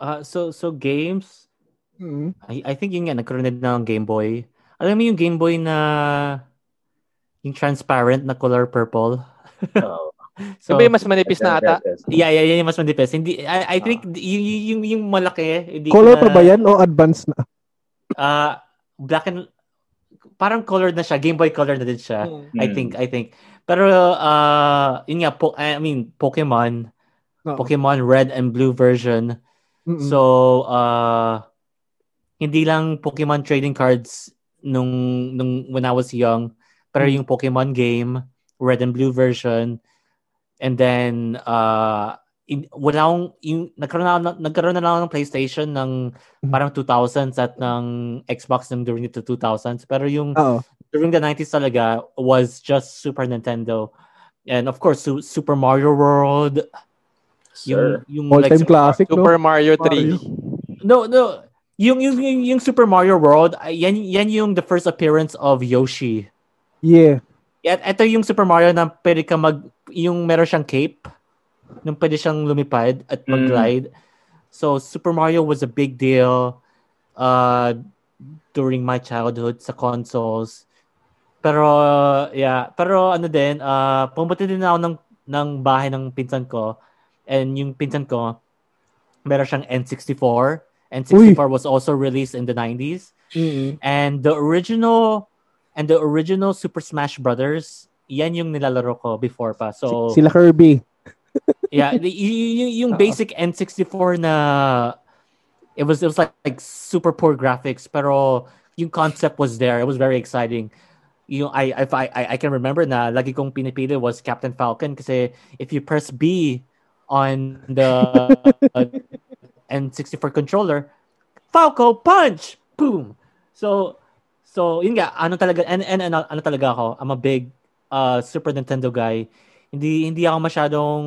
Uh, so so games mm-hmm. I, I think yun nga nagkaroon na ng Game Boy. Alam mo yung Game Boy na yung transparent na color purple. oh. so, yung mas manipis na ata? Yeah, yeah, yeah, yung mas manipis. Hindi I, I think uh. yung, yung yung malaki, hindi Color na, pa ba yan o advanced na? Uh black and parang colored na siya, Game Boy color na din siya. Mm. I think I think. Pero, uh, yun nga, po, I mean, Pokemon, oh. Pokemon Red and Blue version. Mm-mm. So, uh, hindi lang Pokemon trading cards nung, nung when I was young, pero mm. yung Pokemon game, Red and Blue version, and then, uh, in, wala akong, yung, nagkaroon na, nagkaroon na lang ng PlayStation ng mm. parang 2000s at ng Xbox ng during the 2000s. Pero yung Uh-oh during the 90s talaga was just Super Nintendo. And of course, Su- Super Mario World. Sir. Yung, yung All-time like, classic, Super no? Mario 3. Mario. No, no. Yung, yung, yung, yung Super Mario World, yan, yan yung the first appearance of Yoshi. Yeah. At ito yung Super Mario na pwede ka mag, yung meron siyang cape, nung pwede siyang lumipad at mm. mag-glide. Mm. So, Super Mario was a big deal uh, during my childhood sa consoles. Pero, yeah. Pero ano din, uh, pumunta din ako ng, ng bahay ng pinsan ko. And yung pinsan ko, meron siyang N64. N64 Uy. was also released in the 90s. Mm-hmm. And the original and the original Super Smash Brothers, yan yung nilalaro ko before pa. So sila Kirby. yeah, the, yung, yung basic N64 na it was it was like, like super poor graphics pero yung concept was there. It was very exciting yung I if I I can remember na lagi kong pinipili was Captain Falcon kasi if you press B on the uh, N64 controller, Falco punch, boom. So so yun nga ano talaga and, and ano, ano talaga ako, I'm a big uh, Super Nintendo guy. Hindi hindi ako masyadong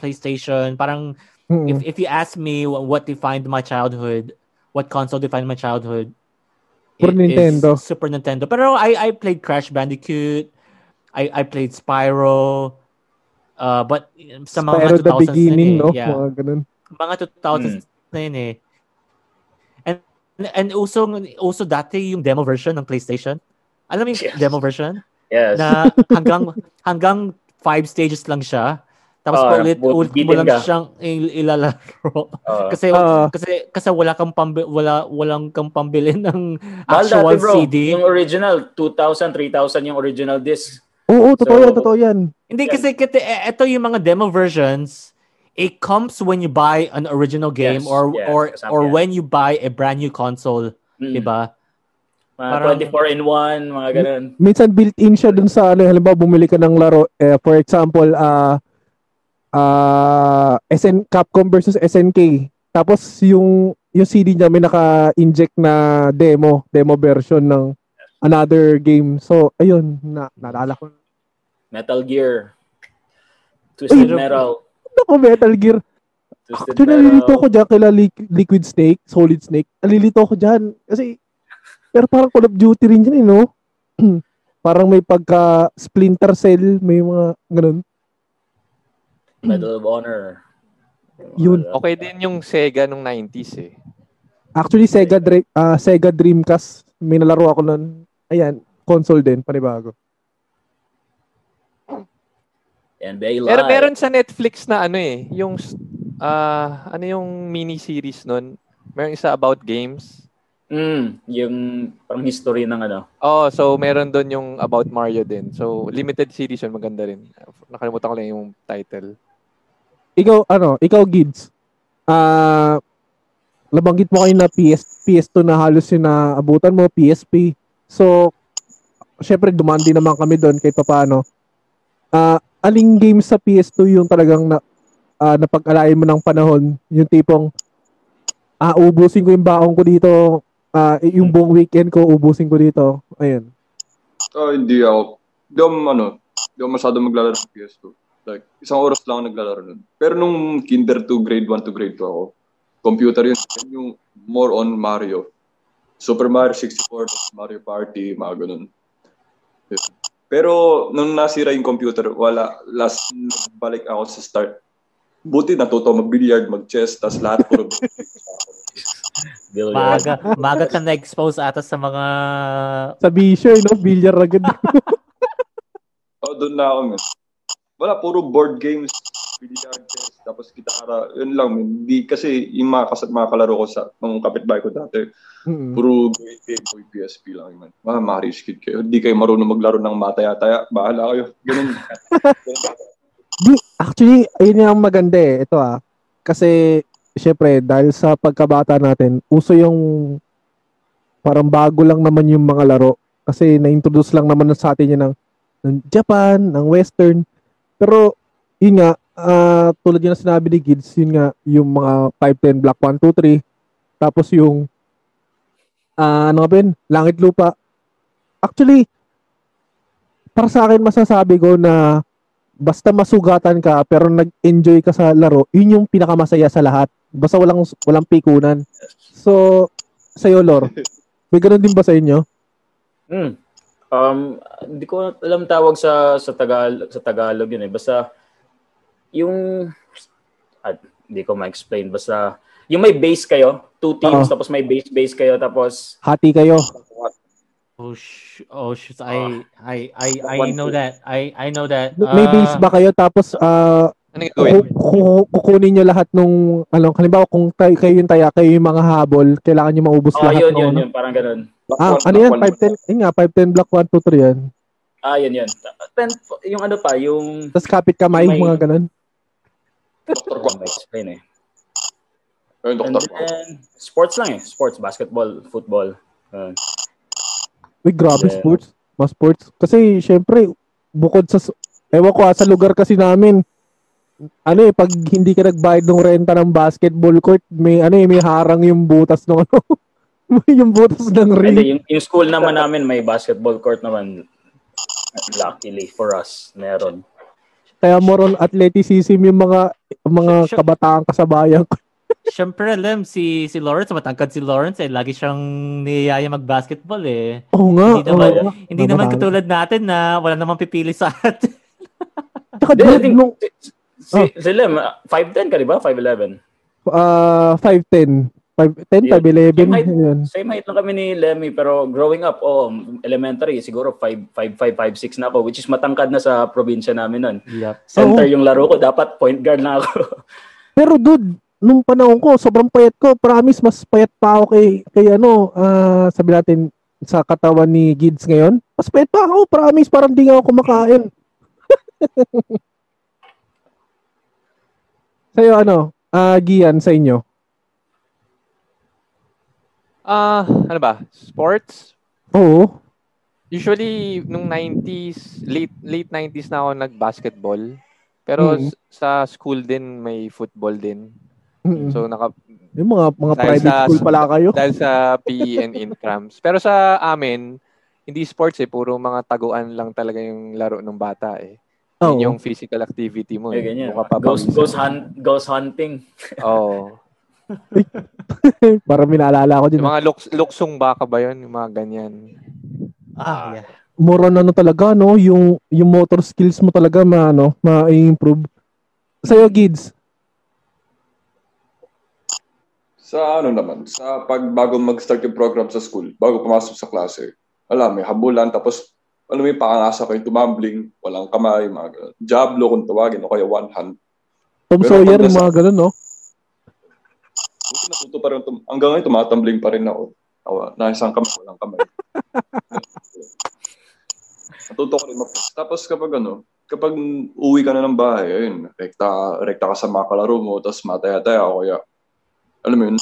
PlayStation, parang mm-hmm. if if you ask me what defined my childhood, what console defined my childhood, Super Nintendo. Super Nintendo. Pero I I played Crash Bandicoot. I I played Spyro. Uh, but sa mga Spyro 2000s the beginning, na eh, no? Yeah. Mga ganun. Mga 2000s hmm. na yun eh. And and also also dati yung demo version ng PlayStation. Alam mo yung yes. demo version? Yes. Na hanggang hanggang five stages lang siya. Tapos uh, ulit ulit mo lang ka. siyang il- ilalaro. Uh, kasi uh, kasi kasi wala kang pambi, wala walang kang pambili ng actual dati, bro, CD. Yung original 2,000, 3,000 yung original disc. Oo, totoo so, yan, totoo yan. Hindi kasi kasi ito yung mga demo versions it comes when you buy an original game yes, or yes, or or yan. when you buy a brand new console, mm. 'di ba? Mga Parang, 24 in 1, mga ganun. Minsan built-in siya dun sa ano, halimbawa bumili ka ng laro, eh, for example, uh, uh, SN Capcom versus SNK. Tapos yung yung CD niya may naka-inject na demo, demo version ng another game. So, ayun, na naalala ko. Metal Gear. Twisted Ay, Metal. Ako, Metal Gear. Twisted Actually, nalilito ko dyan kila Liquid Snake, Solid Snake. Nalilito ko dyan. Kasi, pero parang Call of Duty rin dyan eh, no? parang may pagka Splinter Cell, may mga ganun. Medal of Honor. Yun. Okay din yung Sega nung 90s eh. Actually, Sega, uh, Sega Dreamcast, may nalaro ako nun. Ayan, console din, panibago. NBA Live. Pero meron sa Netflix na ano eh, yung uh, ano yung mini series nun? Meron isa about games. Mm, yung parang history ng ano. Oh, so meron doon yung about Mario din. So limited series yun, maganda rin. Nakalimutan ko lang yung title ikaw, ano, ikaw, Gids, ah, uh, nabanggit mo kayo na PS, PS2 na halos yung naabutan mo, PSP. So, syempre, dumaan din naman kami doon kahit paano. Uh, aling games sa PS2 yung talagang na, uh, napag-alain mo ng panahon, yung tipong, ah, uh, ubusin ko yung baong ko dito, uh, yung buong weekend ko, ubusin ko dito. Ayun. Oh, hindi ako. Hindi ako, ano, hindi ako masyado maglalaro sa PS2. Like, isang oras lang ako naglalaro nun. Pero nung kinder to grade 1 to grade 2 ako, computer yun, yung more on Mario. Super Mario 64, Mario Party, mga ganun. Pero nung nasira yung computer, wala, last balik ako sa start. Buti natuto mag-billiard, mag-chess, tas lahat puro Maga, maga ka na-expose ata sa mga... Sa bisyo, no? Billiard agad. oh, doon na ako. Man wala, puro board games, billiard chess, tapos gitara, yun lang. Hindi, kasi yung mga, kas- mga kalaro ko sa mga kapitbahay ko dati, mm-hmm. puro Game Boy, PSP lang. Man. Mga, rich kid kayo. Hindi kayo marunong maglaro ng mataya-taya. Bahala kayo. Ganun. Di, actually, ayun yung maganda eh. Ito ah. Kasi, syempre, dahil sa pagkabata natin, uso yung parang bago lang naman yung mga laro. Kasi na-introduce lang naman sa atin yun ng, ng Japan, ng Western. Pero, yun nga, uh, tulad yun na sinabi ni Gids, yun nga, yung mga 510 Black 1, 2, 3, tapos yung, uh, ano nga ben, Langit Lupa. Actually, para sa akin masasabi ko na basta masugatan ka pero nag-enjoy ka sa laro, yun yung pinakamasaya sa lahat. Basta walang walang pikunan. So, sa iyo, Lor, may ganun din ba sa inyo? Hmm. Um, hindi ko alam tawag sa sa Tagalog sa Tagalog yun eh. Basta yung ah, hindi ko ma-explain basta yung may base kayo, two teams uh-huh. tapos may base base kayo tapos hati kayo. Oh, sh- oh shit. I, I, I, I know that. I, I know that. Uh, may base ba kayo tapos uh, ano kukunin nyo lahat nung ano, halimbawa kung tayo, kayo yung taya, kayo yung mga habol, kailangan nyo maubos oh, lahat. yun, yun, ano? yun, parang ganun. Ah, one, ano yan? 510, yun nga, 510 block 1, 2, 3 yan. Ah, yun, yun. Then, yung ano pa, yung... Tapos kapit kamay, may, mga ganun. Dr. Kwak. explain eh. And then, sports lang eh. Sports, basketball, football. Uh, Uy, grabe then, sports. Mas sports. Kasi, syempre, bukod sa... Ewan ko, ah, sa lugar kasi namin, ano eh, pag hindi ka nagbayad ng renta ng basketball court, may ano eh, may harang yung butas ng ano. yung butas ng ring. Yung, yung school naman namin may basketball court naman. Luckily for us, meron. Kaya more on athleticism yung mga mga kabataan kasabayan ko. Siyempre, Lem, si, si Lawrence, matangkad si Lawrence eh. Lagi siyang niyaya mag-basketball eh. Oo nga. Hindi naman, oh, hindi naman katulad natin na wala namang pipili sa atin. Tsaka nung, Si, oh. si Lem, 5'10 ka, di ba? 5'11? Uh, 5'10. 5'10", 5'11". Same height, yun. same height lang kami ni Lemmy, pero growing up, oh, elementary, siguro 5'5", 5'5", 5'6 na ako, which is matangkad na sa probinsya namin nun. Yep. Center oh. yung laro ko, dapat point guard na ako. pero dude, nung panahon ko, sobrang payat ko. Promise, mas payat pa ako kay, kay ano, uh, sabi natin, sa katawan ni Gids ngayon. Mas payat pa ako, promise, parang di ako kumakain. Sa'yo ano, uh, Gian, sa inyo? Ah, uh, ano ba? Sports? Oo. Usually, nung 90s, late late 90s na ako nag-basketball. Pero mm. sa school din, may football din. Mm-hmm. So, naka... Yung mga, mga private sa, school pala kayo. Dahil sa PE and intrams. Pero sa amin, hindi sports eh. Puro mga taguan lang talaga yung laro ng bata eh. Oh. Yun yung physical activity mo. Eh, ganyan. Ghost, ghost, hunt, ghost hunting. Oo. Oh. Para minaalala ko din. Yung mga luks, luksong baka ba yun? Yung mga ganyan. Ah, yeah. More on ano talaga, no? Yung, yung motor skills mo talaga ma, ano, ma-improve. Sa'yo, Gids? Sa ano naman, sa pag bago mag-start yung program sa school, bago pumasok sa klase, alam, may habulan, tapos yung pakangasa ko yung tumambling, walang kamay, mga ganun. Jablo kung tawagin, o kaya one hand. Tom Pero Sawyer, yung mga ganun, no? Buti natuto pa rin, tum- hanggang ngayon tumatambling pa rin ako. Awa, na isang kamay, walang kamay. natuto ko rin mapos. Tapos kapag ano, kapag uwi ka na ng bahay, ayun, rekta, rekta ka sa mga kalaro mo, tapos mataya-taya ako, kaya, alam mo yun,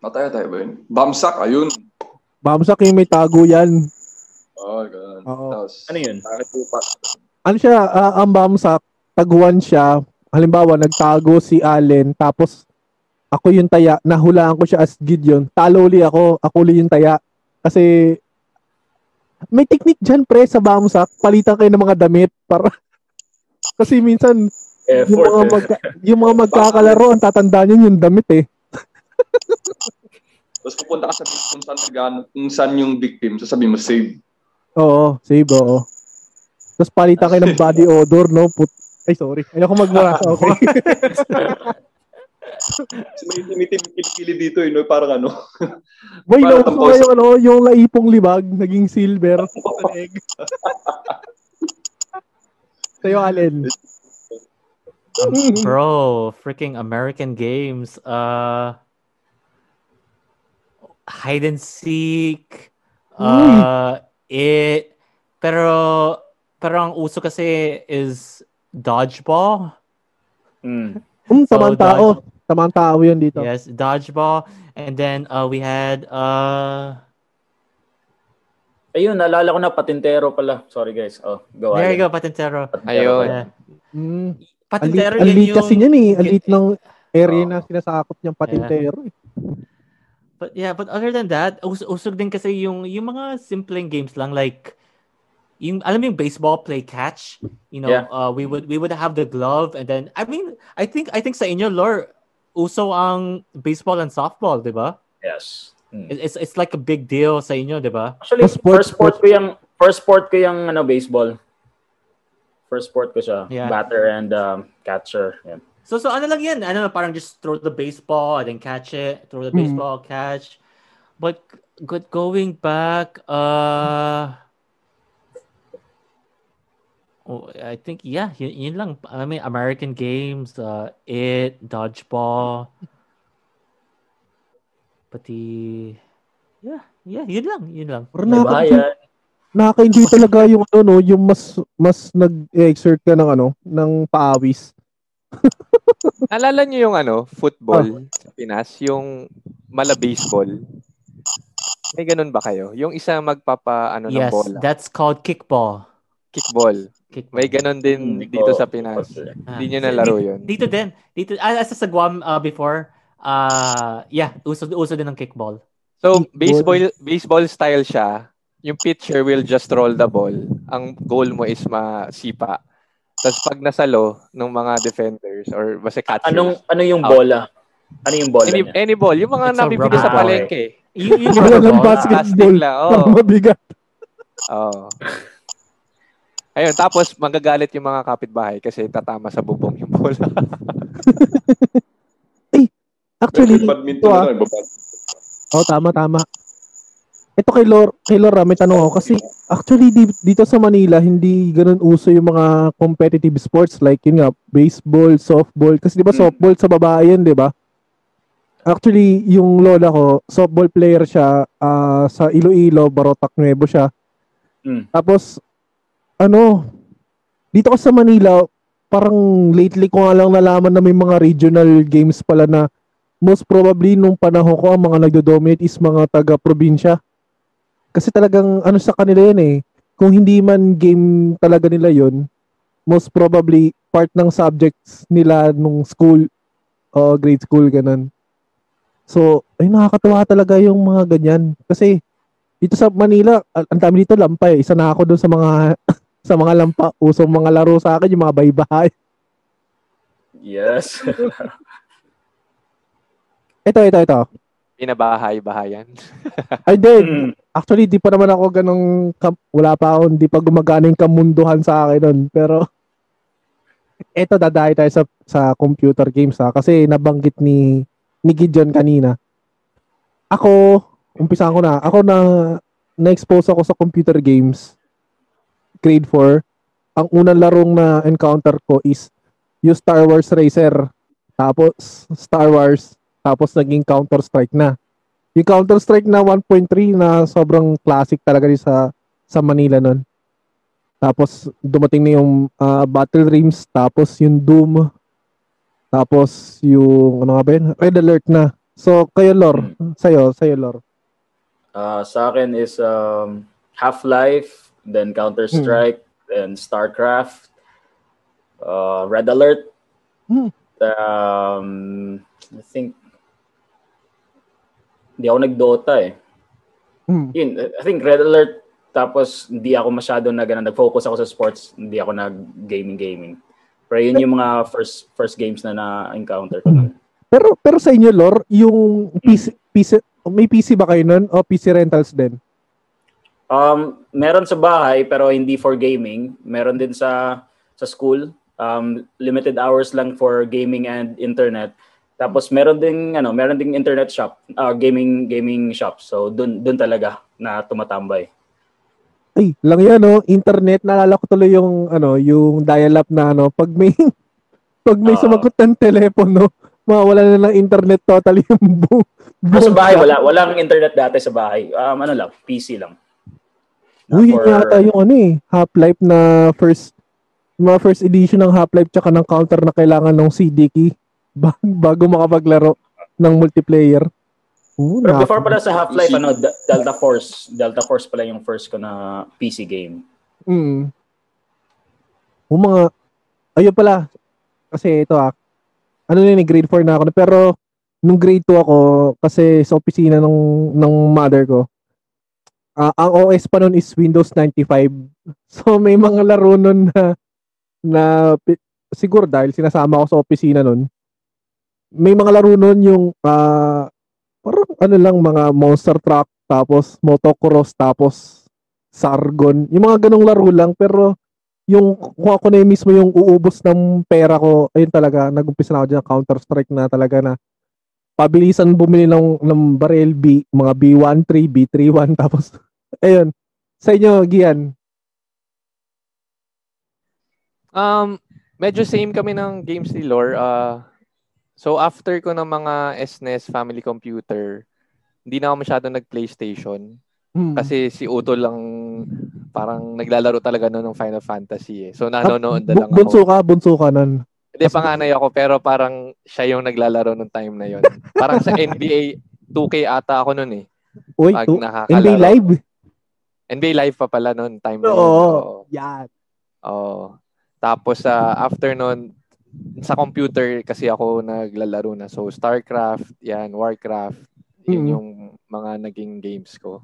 mataya-taya ba yun? Bamsak, ayun. Bamsak yung may tago yan. Oo, oh, ganun. Oo. Tapos, ano yun? Ano siya, uh, ang bamsak, taguan siya. Halimbawa, nagtago si Allen, tapos ako yung taya, nahulaan ko siya as Gideon. Talo uli ako, ako uli yung taya. Kasi, may technique dyan, pre, sa bamsak. Palitan kayo ng mga damit para... Kasi minsan, Effort, yung mga, magka, yung mga magkakalaro, ang tatandaan yun yung damit eh. Tapos pupunta ka sa kung saan, kung saan yung victim, sasabihin mo, save. Oo, save, oo. Tapos palitan kayo ng body odor, no? Put Ay, sorry. Ayoko magmura. Okay. may kilikili dito, eh, no? parang ano. Boy, no, so yung, ano, yung laipong libag, naging silver. Sa'yo, Allen. Bro, freaking American games. Uh, hide and seek. Uh, it, pero, pero ang uso kasi is dodgeball. Mm. Hmm, so, tamang tao. Dodge, tamang tao yun dito. Yes, dodgeball. And then uh, we had uh, Ayun, naalala ko na patintero pala. Sorry guys. Oh, go There you go, patintero. patintero Ayun. Yeah. Mm. Patintero Alit, alit yung... kasi niyan eh. Alit ng area oh. na sinasakop niyang patintero yeah. But yeah, but other than that, us usog din kasi yung yung mga simpleng games lang like yung alam mo yung baseball play catch, you know, yeah. uh, we would we would have the glove and then I mean, I think I think sa inyo lore uso ang baseball and softball, 'di ba? Yes. Hmm. It's it's like a big deal sa inyo, 'di ba? Actually, sport, first sport ko yung first sport ko yung ano baseball. First sport ko siya, yeah. batter and um, catcher. Yeah. So, so ano lang yan? Ano, parang just throw the baseball and then catch it. Throw the hmm. baseball, mm. catch. But good going back, uh, oh, I think, yeah, yun, yun lang. I mean, American games, uh, it, dodgeball, pati, yeah, yeah, yun lang, yun lang. Pero nakaka- nakaka-enjoy talaga yung ano, no, yung mas, mas nag-exert ka ng ano, ng paawis Alala niyo yung ano, football oh. sa Pinas, yung mala baseball. May ganun ba kayo? Yung isa magpapa ano yes, ng bola. that's called kickball. Kickball. kickball. May ganun din hmm, dito sa Pinas. Hindi ah. niyo nalaro yun. Dito din. Dito ah, as sa Guam uh, before, uh, yeah, uso uso din ng kickball. So, baseball baseball style siya. Yung pitcher will just roll the ball. Ang goal mo is masipa. Tapos pag nasalo ng mga defenders or basta catchers. Anong ano yung bola? Ano yung bola any, niya? any ball. Yung mga nabibili sa palengke. Yung, yung mga basketball. Lang, oh. mabigat. Oh. Ayun, tapos magagalit yung mga kapitbahay kasi tatama sa bubong yung bola. Ay, actually, badminton ah, na Oh, tama, tama. Ito kay Lor, kay Lora, may tanong ako kasi actually dito sa Manila hindi ganoon uso yung mga competitive sports like yun nga, baseball, softball kasi 'di ba hmm. softball sa babae yan, 'di ba? Actually, yung lola ko, softball player siya uh, sa Iloilo, Barotac Nuevo siya. Mm. Tapos ano, dito ko sa Manila, parang lately ko nga lang nalaman na may mga regional games pala na most probably nung panahon ko ang mga nagdo-dominate is mga taga-probinsya. Kasi talagang ano sa kanila yan eh. Kung hindi man game talaga nila yon most probably part ng subjects nila nung school o uh, grade school ganun. So, ay nakakatuwa talaga yung mga ganyan. Kasi dito sa Manila, ang dami dito lampa eh. Isa na ako doon sa mga sa mga lampa. Usong mga laro sa akin, yung mga baybahay. Yes. ito, ito, ito. Pinabahay-bahayan. Ay, di. Mm. Actually, di pa naman ako ganong, wala pa ako, di pa gumagana yung kamunduhan sa akin nun. Pero, eto, dadahi tayo sa, sa computer games ha. Kasi nabanggit ni, ni Gideon kanina. Ako, umpisa ko na. Ako na, na-expose ako sa computer games. Grade 4. Ang unang larong na encounter ko is yung Star Wars Racer. Tapos, Star Wars tapos naging Counter-Strike na. Yung Counter-Strike na 1.3 na sobrang classic talaga din sa sa Manila nun. Tapos dumating na yung uh, Battle Rims, tapos yung Doom, tapos yung ano nga ba yun? Red Alert na. So kayo Lor, sa'yo, sa'yo Lor. Uh, sa akin is um, Half-Life, then Counter-Strike, hmm. then StarCraft, uh, Red Alert. Hmm. Um, I think hindi ako nag-Dota eh. Hmm. Yun, I think Red Alert tapos hindi ako masyado na ganun, nag-focus ako sa sports, hindi ako nag-gaming gaming. Pero yun yung mga first first games na na-encounter ko nun. Pero pero sa inyo, Lor, yung PC, hmm. PC may PC ba kayo nun o PC rentals din? Um, meron sa bahay pero hindi for gaming. Meron din sa sa school. Um, limited hours lang for gaming and internet. Tapos meron ding ano, meron ding internet shop, uh, gaming gaming shop. So doon doon talaga na tumatambay. Ay, lang 'yan no, internet naalala ko tuloy yung ano, yung dial-up na ano, pag may pag may uh, sumagot ng telepono, mawala na ng internet totally yung bu- bu- sa bahay wala, walang internet dati sa bahay. Um ano lang, PC lang. Uy, for... yata yung ano eh, Half-Life na first mga first edition ng Half-Life tsaka ng counter na kailangan ng CD key bago makapaglaro ng multiplayer. Ooh, Pero before pala sa Half-Life, ano, Delta Force. Delta Force pala yung first ko na PC game. Mm. O mga, ayun pala, kasi ito ah, ano na yun, grade 4 na ako. Pero, nung grade 2 ako, kasi sa opisina ng, ng mother ko, uh, ang OS pa nun is Windows 95. So, may mga laro nun na, na siguro dahil sinasama ko sa opisina nun, may mga laro nun yung uh, parang ano lang mga monster truck tapos motocross tapos sargon. Yung mga ganong laro lang pero yung kung ako na yung mismo yung uubos ng pera ko ayun talaga nagumpisa na ako dyan counter strike na talaga na pabilisan bumili ng, ng barrel B mga B13 B31 tapos ayun. Sa inyo Gian? Um medyo same kami ng games ni Lore. Uh, So after ko ng mga SNES e family computer, hindi na ako masyado nag-PlayStation. Hmm. Kasi si Uto lang parang naglalaro talaga noon ng Final Fantasy eh. So nanonood na lang ako. Bunso ka, bunso ka nun. Hindi, panganay ako pero parang siya yung naglalaro nung time na yon. parang sa NBA 2K ata ako noon eh. Uy, Pag NBA Live? NBA Live pa pala noon time na. Oo, yan. Oh. Tapos sa uh, after noon, sa computer kasi ako naglalaro na. So, StarCraft, yan, Warcraft, yun mm-hmm. yung mga naging games ko.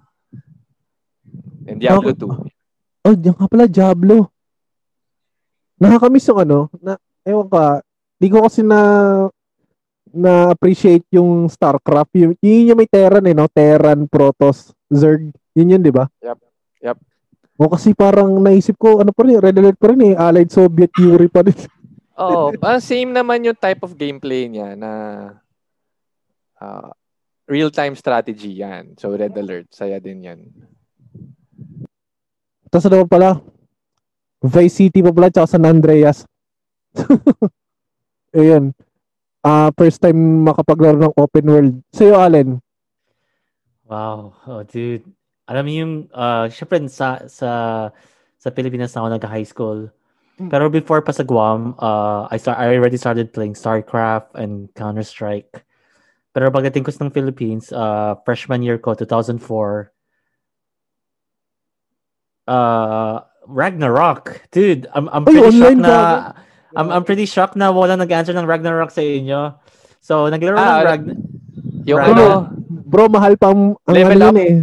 And Diablo 2. Oh, diyan ka pala, Diablo. Nakakamiss yung ano, na, ewan ka, di ko kasi na na-appreciate yung StarCraft. Yung, yun yung may Terran eh, no? Terran, Protoss, Zerg. Yun yun, di ba? Yep. Yep. O kasi parang naisip ko, ano pa rin, Red Alert pa rin eh. Allied Soviet Yuri pa rin. Oo, oh, same naman yung type of gameplay niya na uh, real-time strategy yan. So, Red Alert, saya din yan. Tapos ano pala? Vice City pa pala, tsaka San Andreas. Ayan. Uh, first time makapaglaro ng open world. Sa'yo, Allen? Wow. Oh, dude. Alam mo yung, uh, syempre sa, sa, sa Pilipinas na ako nag-high school. Hmm. Pero before pa sa Guam, uh, I, start, I already started playing StarCraft and Counter-Strike. Pero pagdating ko sa Philippines, uh, freshman year ko, 2004, uh, Ragnarok. Dude, I'm, I'm pretty Ay, shocked na... I'm, I'm pretty shocked na wala nag-answer ng Ragnarok sa inyo. So, naglaro ah, ng Ragn... Yung ano, bro, mahal pa ang, level ano up. eh.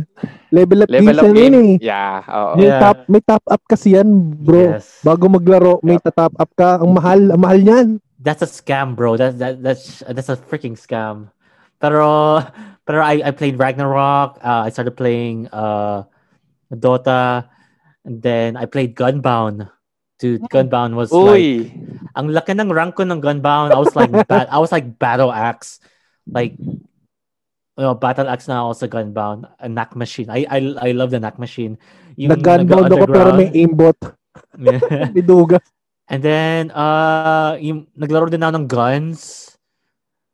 Level up level up game. eh. Yeah, oo. May yeah. top may top up kasi yan, bro. Yes. Bago maglaro, may yep. top up ka. Ang mahal, ang mahal niyan. That's a scam, bro. That that that's that's a freaking scam. Pero pero I I played Ragnarok. Uh, I started playing uh Dota and then I played Gunbound. Dude, hmm. Gunbound was Uy. like ang laki ng rank ko ng Gunbound. I was like bat, I was like battle axe. Like you know, battle axe na ako sa Gunbound. A knack machine. I I I love the knack machine. Yung Nag-gunbound ako pero may aimbot. may duga. And then uh yung naglaro din ako ng guns.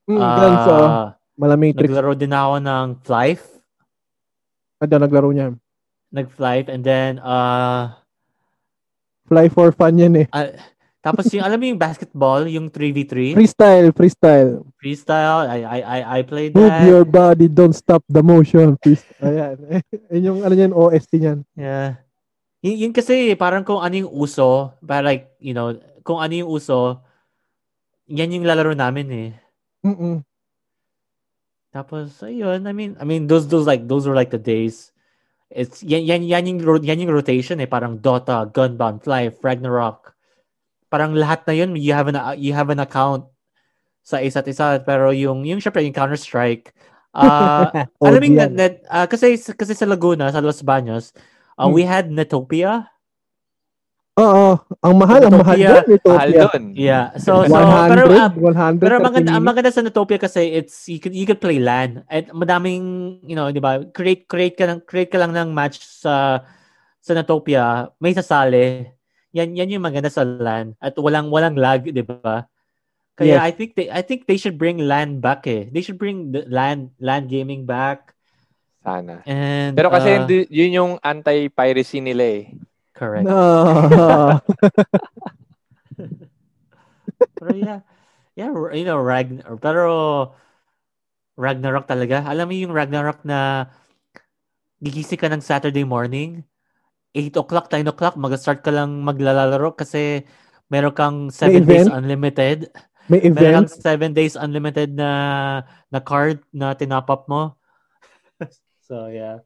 Mm, uh, guns oh. Malamatrix. Naglaro din ako ng Flife. Ano naglaro niya? Nag-Flife and then uh Fly for fun yan eh. Uh, tapos yung, alam mo yung basketball, yung 3v3? Freestyle, freestyle. Freestyle, I, I, I, I played that. Move your body, don't stop the motion. Freestyle. Ayan. Yun yung, ano yan, OST niyan. Yeah. Y- yun kasi, parang kung ano yung uso, para like, you know, kung ano yung uso, yan yung lalaro namin eh. Mm-mm. Tapos, ayun, I mean, I mean, those, those like, those were like the days. It's yan yan yan yung yan yung rotation eh parang Dota, Gunbound, Fly, Ragnarok. Parang lahat na yun you have an you have an account sa isa't isa pero yung yung syempre yung Counter Strike uh, oh, alam mo net, net uh, kasi kasi sa Laguna sa Los Baños uh, hmm. we had Netopia Oo, ang mahal, ang mahal doon, Mahal doon. Yeah. So, so 100, pero, uh, 100 pero maganda, ang maganda sa Notopia kasi it's, you can, you can play LAN. At madaming, you know, di ba, create, create ka, ng, create ka lang ng match sa, sa Notopia, may sasali. Yan, yan yung maganda sa LAN. At walang, walang lag, di ba? Kaya yes. I think they I think they should bring LAN back eh. They should bring the LAN LAN gaming back. Sana. And Pero kasi uh, yun yung anti-piracy nila eh. Correct. No. pero yeah, yeah, you know, Ragn pero Ragnarok talaga. Alam mo yung Ragnarok na gigising ka ng Saturday morning, 8 o'clock, 9 o'clock, mag-start ka lang maglalaro kasi meron kang 7 days unlimited. May event? Meron kang 7 days unlimited na na card na tinap mo. so, yeah.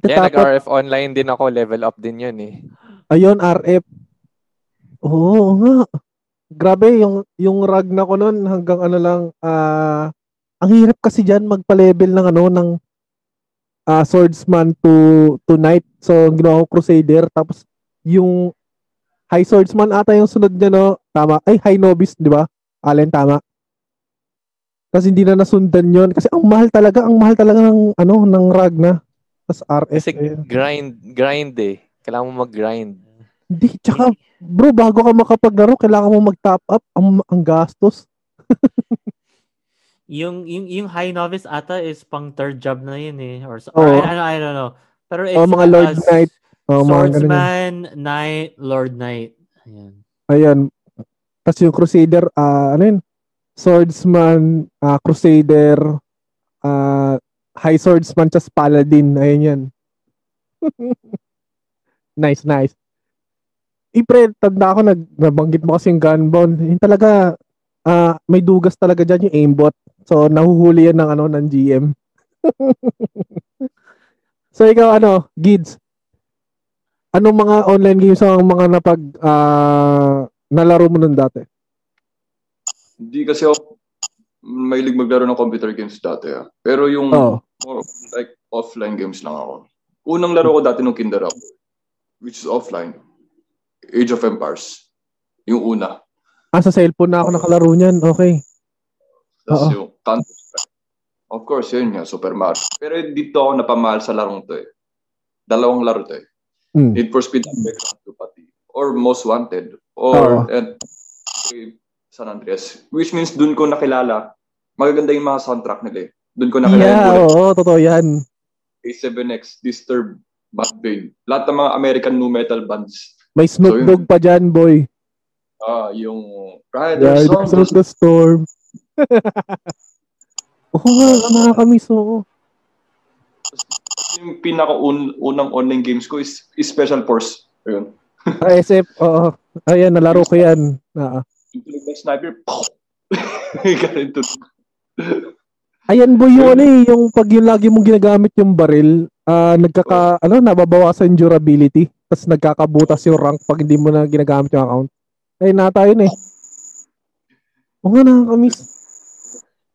Yeah, nag-RF online din ako. Level up din yun eh. Ayun, RF. Oo nga. Grabe, yung, yung rag na ko nun hanggang ano lang, ah, uh, ang hirap kasi diyan magpa-level ng ano, ng uh, swordsman to, to knight. So, ginawa ko crusader. Tapos, yung high swordsman ata yung sunod niya, no? Tama. Ay, high novice, di ba? Allen, tama. Kasi hindi na nasundan yon Kasi ang mahal talaga, ang mahal talaga ng, ano, ng rag na. Tapos RF. Kasi grind, grind eh. Kailangan mo mag-grind. Hindi, tsaka, bro, bago ka makapaglaro, kailangan mo mag-top up. Ang, ang gastos. yung, yung, yung high novice ata is pang third job na yun eh. Or, oh. or I, I, don't know. Pero it's, oh, mga Lord uh, Knight. Oh, Swordsman, Knight, Lord Knight. Ayan. Ayan. Tapos yung Crusader, uh, ano yun? Swordsman, uh, Crusader, uh, High Swordsman, tas Paladin. Ayan yan. Nice, nice. Ipre, tanda ako, nag, nabanggit mo kasi yung gunbound. Yung talaga, uh, may dugas talaga dyan yung aimbot. So, nahuhuli yan ng, ano, ng GM. so, ikaw, ano, Gids, anong mga online games ang mga napag, uh, nalaro mo nun dati? Hindi kasi ako mahilig maglaro ng computer games dati. Ah. Pero yung oh. more like offline games lang ako. Unang laro ko dati nung kinder ako which is offline. Age of Empires. Yung una. Ah, sa cellphone na ako nakalaro niyan. Okay. Tapos yung Counter-Strike. Of course, yun nga, Super Mario. Pero dito ako napamahal sa larong to eh. Dalawang laro to eh. Mm. Need for Speed Underground 2 pati. Or Most Wanted. Or oh. and, San Andreas. Which means dun ko nakilala. Magaganda yung mga soundtrack nila eh. Dun ko nakilala. Yeah, oo, oh, totoo yan. A7X, Disturb, Bad Babe. Lahat ng mga American nu metal bands. May Snoop so, Dogg pa dyan, boy. Ah, uh, yung Riders yeah, on the, the Storm. Oo nga, nakakamiss, oo. Yung pinaka-unang online games ko is, is Special Force. Ayun. ah, SF, oo. Ayan, nalaro ko yan. Ah. Yung tulog ng sniper, Ganito. Ayan boy, yung ano eh, yung pag yung lagi mong ginagamit yung baril, uh, nagkaka, ano, nababawasan durability. Tapos nagkakabutas yung rank pag hindi mo na ginagamit yung account. Ay, nata yun eh. Oo nga, nakakamiss.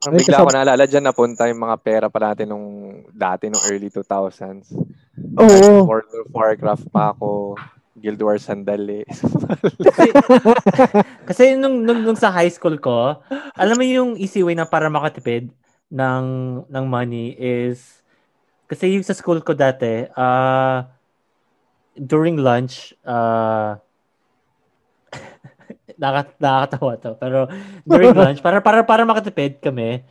Ang bigla ko naalala dyan, napunta yung mga pera pa natin nung dati, nung early 2000s. Oo. Oh. World of Warcraft pa ako. Guild Wars Sandali. kasi, kasi nung, nung, nung sa high school ko, alam mo yung easy way na para makatipid ng, ng money is, kasi yung sa school ko dati, uh, during lunch, uh, Nakat nakakatawa to. Pero during lunch, para para para makatipid kami,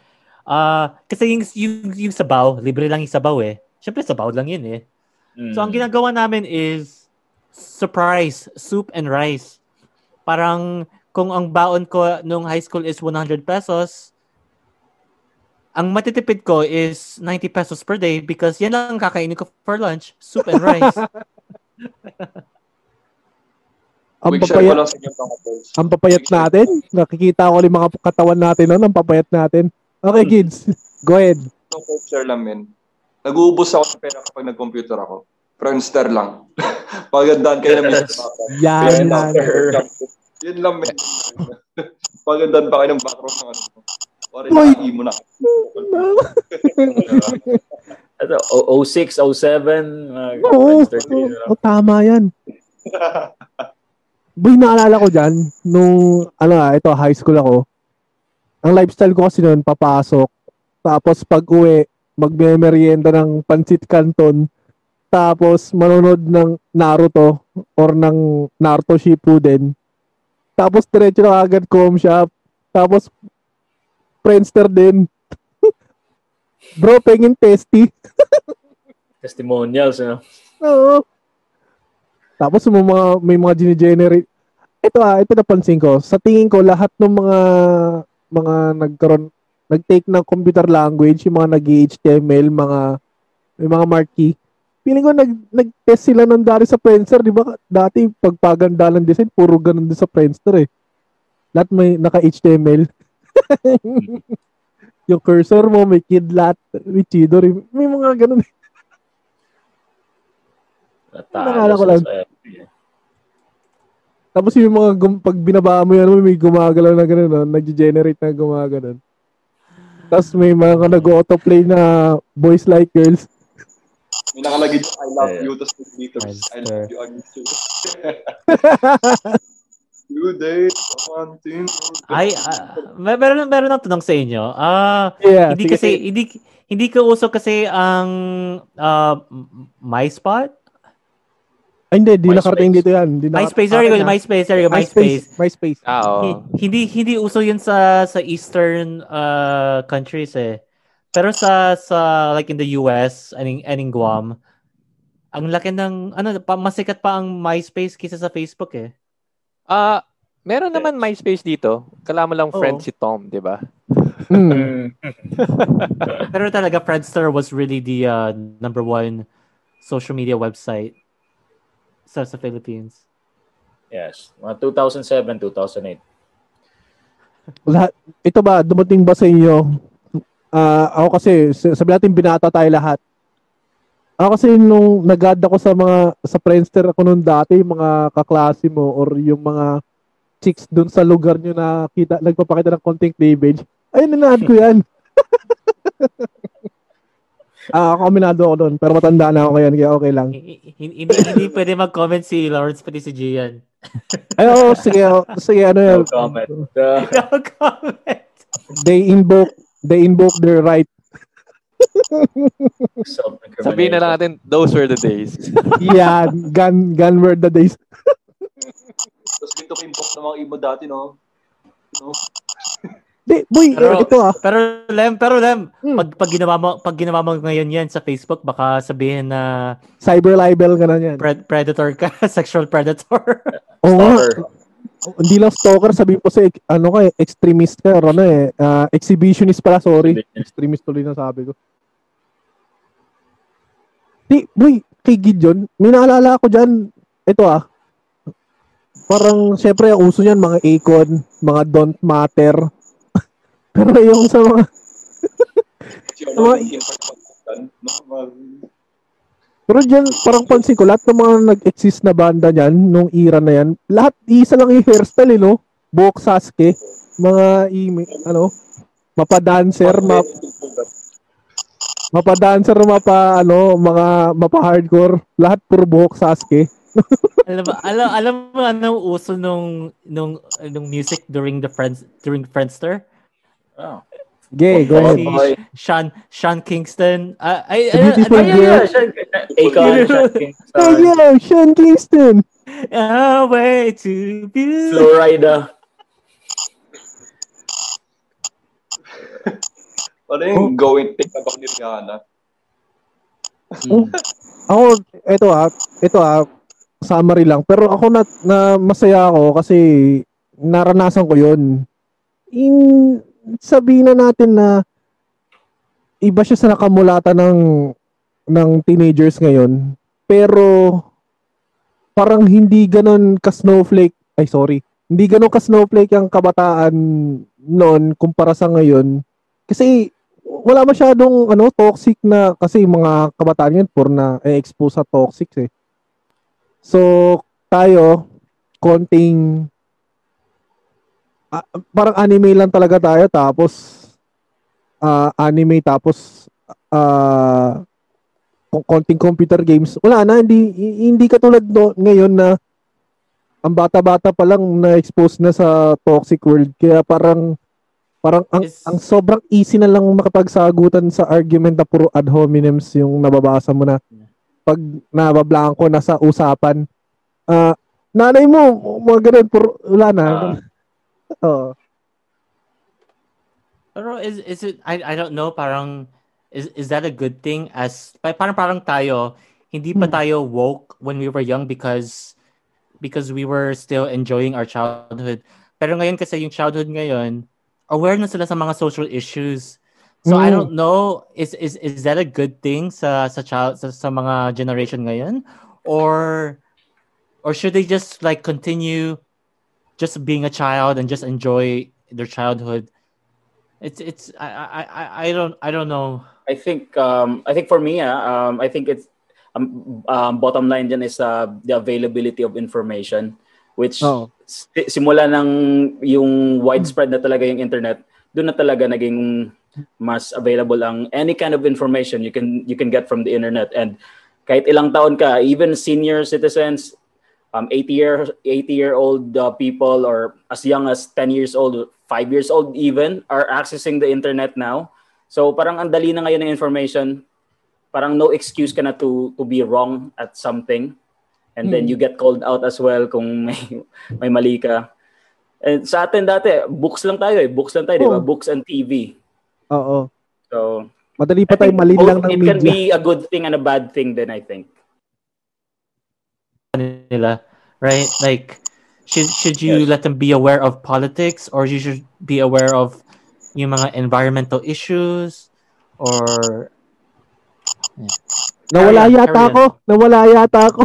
ah uh, kasi yung, yung, yung sabaw, libre lang yung sabaw eh. Syempre sabaw lang yun eh. Mm. So ang mm. ginagawa namin is surprise, soup and rice. Parang kung ang baon ko nung high school is 100 pesos, ang matitipid ko is 90 pesos per day because yan lang kakainin ko for lunch, soup and rice. ang papayat, ang papayat natin. Nakikita ko yung mga katawan natin noon, ang papayat natin. Okay, kids. Go ahead. So, share lang, men. Nag-uubos ako ng pera kapag nag-computer ako. Friendster lang. Pagandaan kayo na Mr. Papa. Yan, yan. Yun lang, men. Pagandaan pa kayo ng background ng ano. Pare, naki mo na. Ito, 06, 07. Uh, Oo, oh, tama yan. Boy, naalala ko dyan, nung, ano nga, ito, high school ako, ang lifestyle ko kasi noon, papasok, tapos pag uwi, magme-merienda ng pancit canton, tapos manonood ng Naruto or ng Naruto Shippuden. Tapos diretso na agad com shop. Tapos Friendster din. Bro, pengin testy. Testimonials, no? Oo. Tapos may mga may mga gine-generate. Ito ah, ito napansin ko. Sa tingin ko lahat ng mga mga nagkaroon nag-take ng computer language, yung mga nag-HTML, mga may mga marquee. Feeling ko nag nag-test sila ng dati sa Friendster, di ba? Dati pagpaganda ng design, puro ganun din sa Friendster eh. Lahat may naka-HTML. yung cursor mo, may kidlat, may chidor, may mga ganun. Nakala ko lang. Tapos yung mga gum- pag binaba mo yan, may gumagalaw na gano'n, no? nag-generate na gumagano'n. Tapos may mga nag-autoplay na boys like girls. May nakalagay I love yeah. you, tapos dito, I love you, again too. Two days, one thing. Ay, uh, meron meron ng tanong sa inyo. Ah, uh, yeah, hindi sige, kasi sige. hindi hindi ko uso kasi ang uh, MySpot ay, hindi, di nakarating dito yan. Di MySpace, sorry, ko, MySpace, sorry, MySpace. MySpace. Ah, oh. Hindi, hindi uso yun sa sa eastern uh, countries eh. Pero sa sa like in the US and in, and in Guam, ang laki ng ano pa, masikat pa ang MySpace kaysa sa Facebook eh. Ah, uh, meron naman MySpace dito. Kala mo lang oh. friend si Tom, 'di ba? Mm. Pero talaga Friendster was really the uh, number one social media website sa sa Philippines. Yes, mga 2007, 2008. Lahat, ito ba, dumating ba sa inyo? Uh, ako kasi, sabi natin binata tayo lahat. Ako kasi nung nag ako sa mga, sa Friendster ako nung dati, yung mga kaklase mo or yung mga chicks dun sa lugar nyo na kita, nagpapakita ng konting cleavage, ayun, nanaad ko yan. Ah, uh, kombinado ako doon, pero matanda na ako ngayon, kaya okay lang. Hindi, hindi pwede mag-comment si Lawrence pati si Gian. Ay, oh, sige, oh, sige, ano yan. No comment. Uh, no comment. They invoke, they invoke their right. Sabihin na lang natin, those were the days. yeah, gun, gun were the days. Tapos dito kimpok ng mga iba dati, no? No? Di, boy, pero, ito ah. Pero Lem, pero Lem, hmm. pag, pag ginawa mo pag ginawa mo ngayon 'yan sa Facebook, baka sabihin na cyber libel ka na 'yan. Pred- predator ka, sexual predator. Oo. Oh, hindi lang stalker, sabi po sa ano ka, eh, extremist ka, or ano eh, uh, exhibitionist pala, sorry. Extremist tuloy na sabi ko. Di, boy, kay Gideon, may naalala ako dyan, ito ah, parang, syempre, ang uso niyan, mga Akon, mga Don't Matter, pero yung sa mga... sa mga pero dyan, parang pansin ko, lahat ng mga nag-exist na banda niyan, nung era na yan, lahat, isa lang yung hairstyle, eh, no? Buhok Sasuke, mga, imi, ano, mapa-dancer, map, mapa-dancer, mapa, ano, mga, mapa-hardcore, lahat puro buhok Sasuke. alam mo, alam, alam mo anong uso nung, nung, nung music during the friends, during Friendster? Oh. Gay, go ahead. Boy. Sean, Sean Kingston. Uh, I, I, beautiful I, yeah, Sean, Akon, Sean Kingston. Hey, yeah, Sean Kingston. Oh, way to be. Florida. ano yung oh. going take about ni Rihanna? Oh. Ako, ito ah, ito ah, summary lang. Pero ako na, na masaya ako kasi naranasan ko yun. In, sabihin na natin na iba siya sa nakamulata ng ng teenagers ngayon. Pero parang hindi ganon ka snowflake. Ay sorry. Hindi ganon ka snowflake ang kabataan noon kumpara sa ngayon. Kasi wala masyadong ano toxic na kasi mga kabataan yun for na eh, expose sa toxic eh. So tayo konting uh, parang anime lang talaga tayo tapos uh, anime tapos uh, konting computer games. Wala na hindi hindi katulad no, ngayon na ang bata-bata pa lang na-expose na sa toxic world kaya parang parang ang, yes. ang sobrang easy na lang makapagsagutan sa argument na puro ad hominems yung nababasa mo na pag nabablanko na sa usapan. Uh, nanay mo, mga ganun, puro, wala na. Uh, Oh. Pero is is it I I don't know parang is is that a good thing as parang parang tayo hindi pa hmm. tayo woke when we were young because because we were still enjoying our childhood. Pero ngayon kasi yung childhood ngayon, aware na sila sa mga social issues. So mm. I hmm. don't know is is is that a good thing sa sa child sa, sa mga generation ngayon or or should they just like continue just being a child and just enjoy their childhood. It's it's I I I don't I don't know. I think um I think for me uh, um I think it's um, um bottom line dyan is uh, the availability of information which oh. simula ng yung widespread na talaga yung internet doon na talaga naging mas available ang any kind of information you can you can get from the internet and kahit ilang taon ka even senior citizens um, 80 year 80 year old uh, people or as young as 10 years old 5 years old even are accessing the internet now. So parang ang dali na ngayon ng information parang no excuse ka na to to be wrong at something. And then hmm. you get called out as well kung may may mali ka. And sa atin dati books lang tayo eh. Books lang tayo oh. di ba? Books and TV oo. So madali pa tayo mali lang ng it media. can be a good thing and a bad thing then I think nila, right? Like, should should you yes. let them be aware of politics or you should be aware of yung mga environmental issues or Nawala yata ako. Nawala yata ako.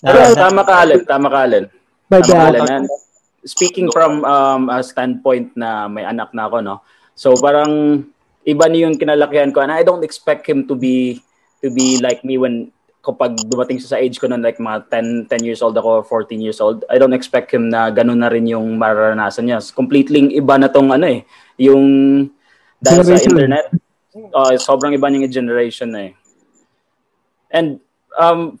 Nawala tama ka, Allen. Tama ka, Allen. Tama ka, Allen. Speaking from um, a standpoint na may anak na ako, no? So parang iba niyo yung kinalakihan ko and I don't expect him to be to be like me when kapag dumating siya sa age ko noon like mga 10 10 years old ako 14 years old I don't expect him na ganun na rin yung mararanasan niya. Completely iba na tong ano eh yung dahil sa internet. Uh, sobrang iba ng generation na eh. And um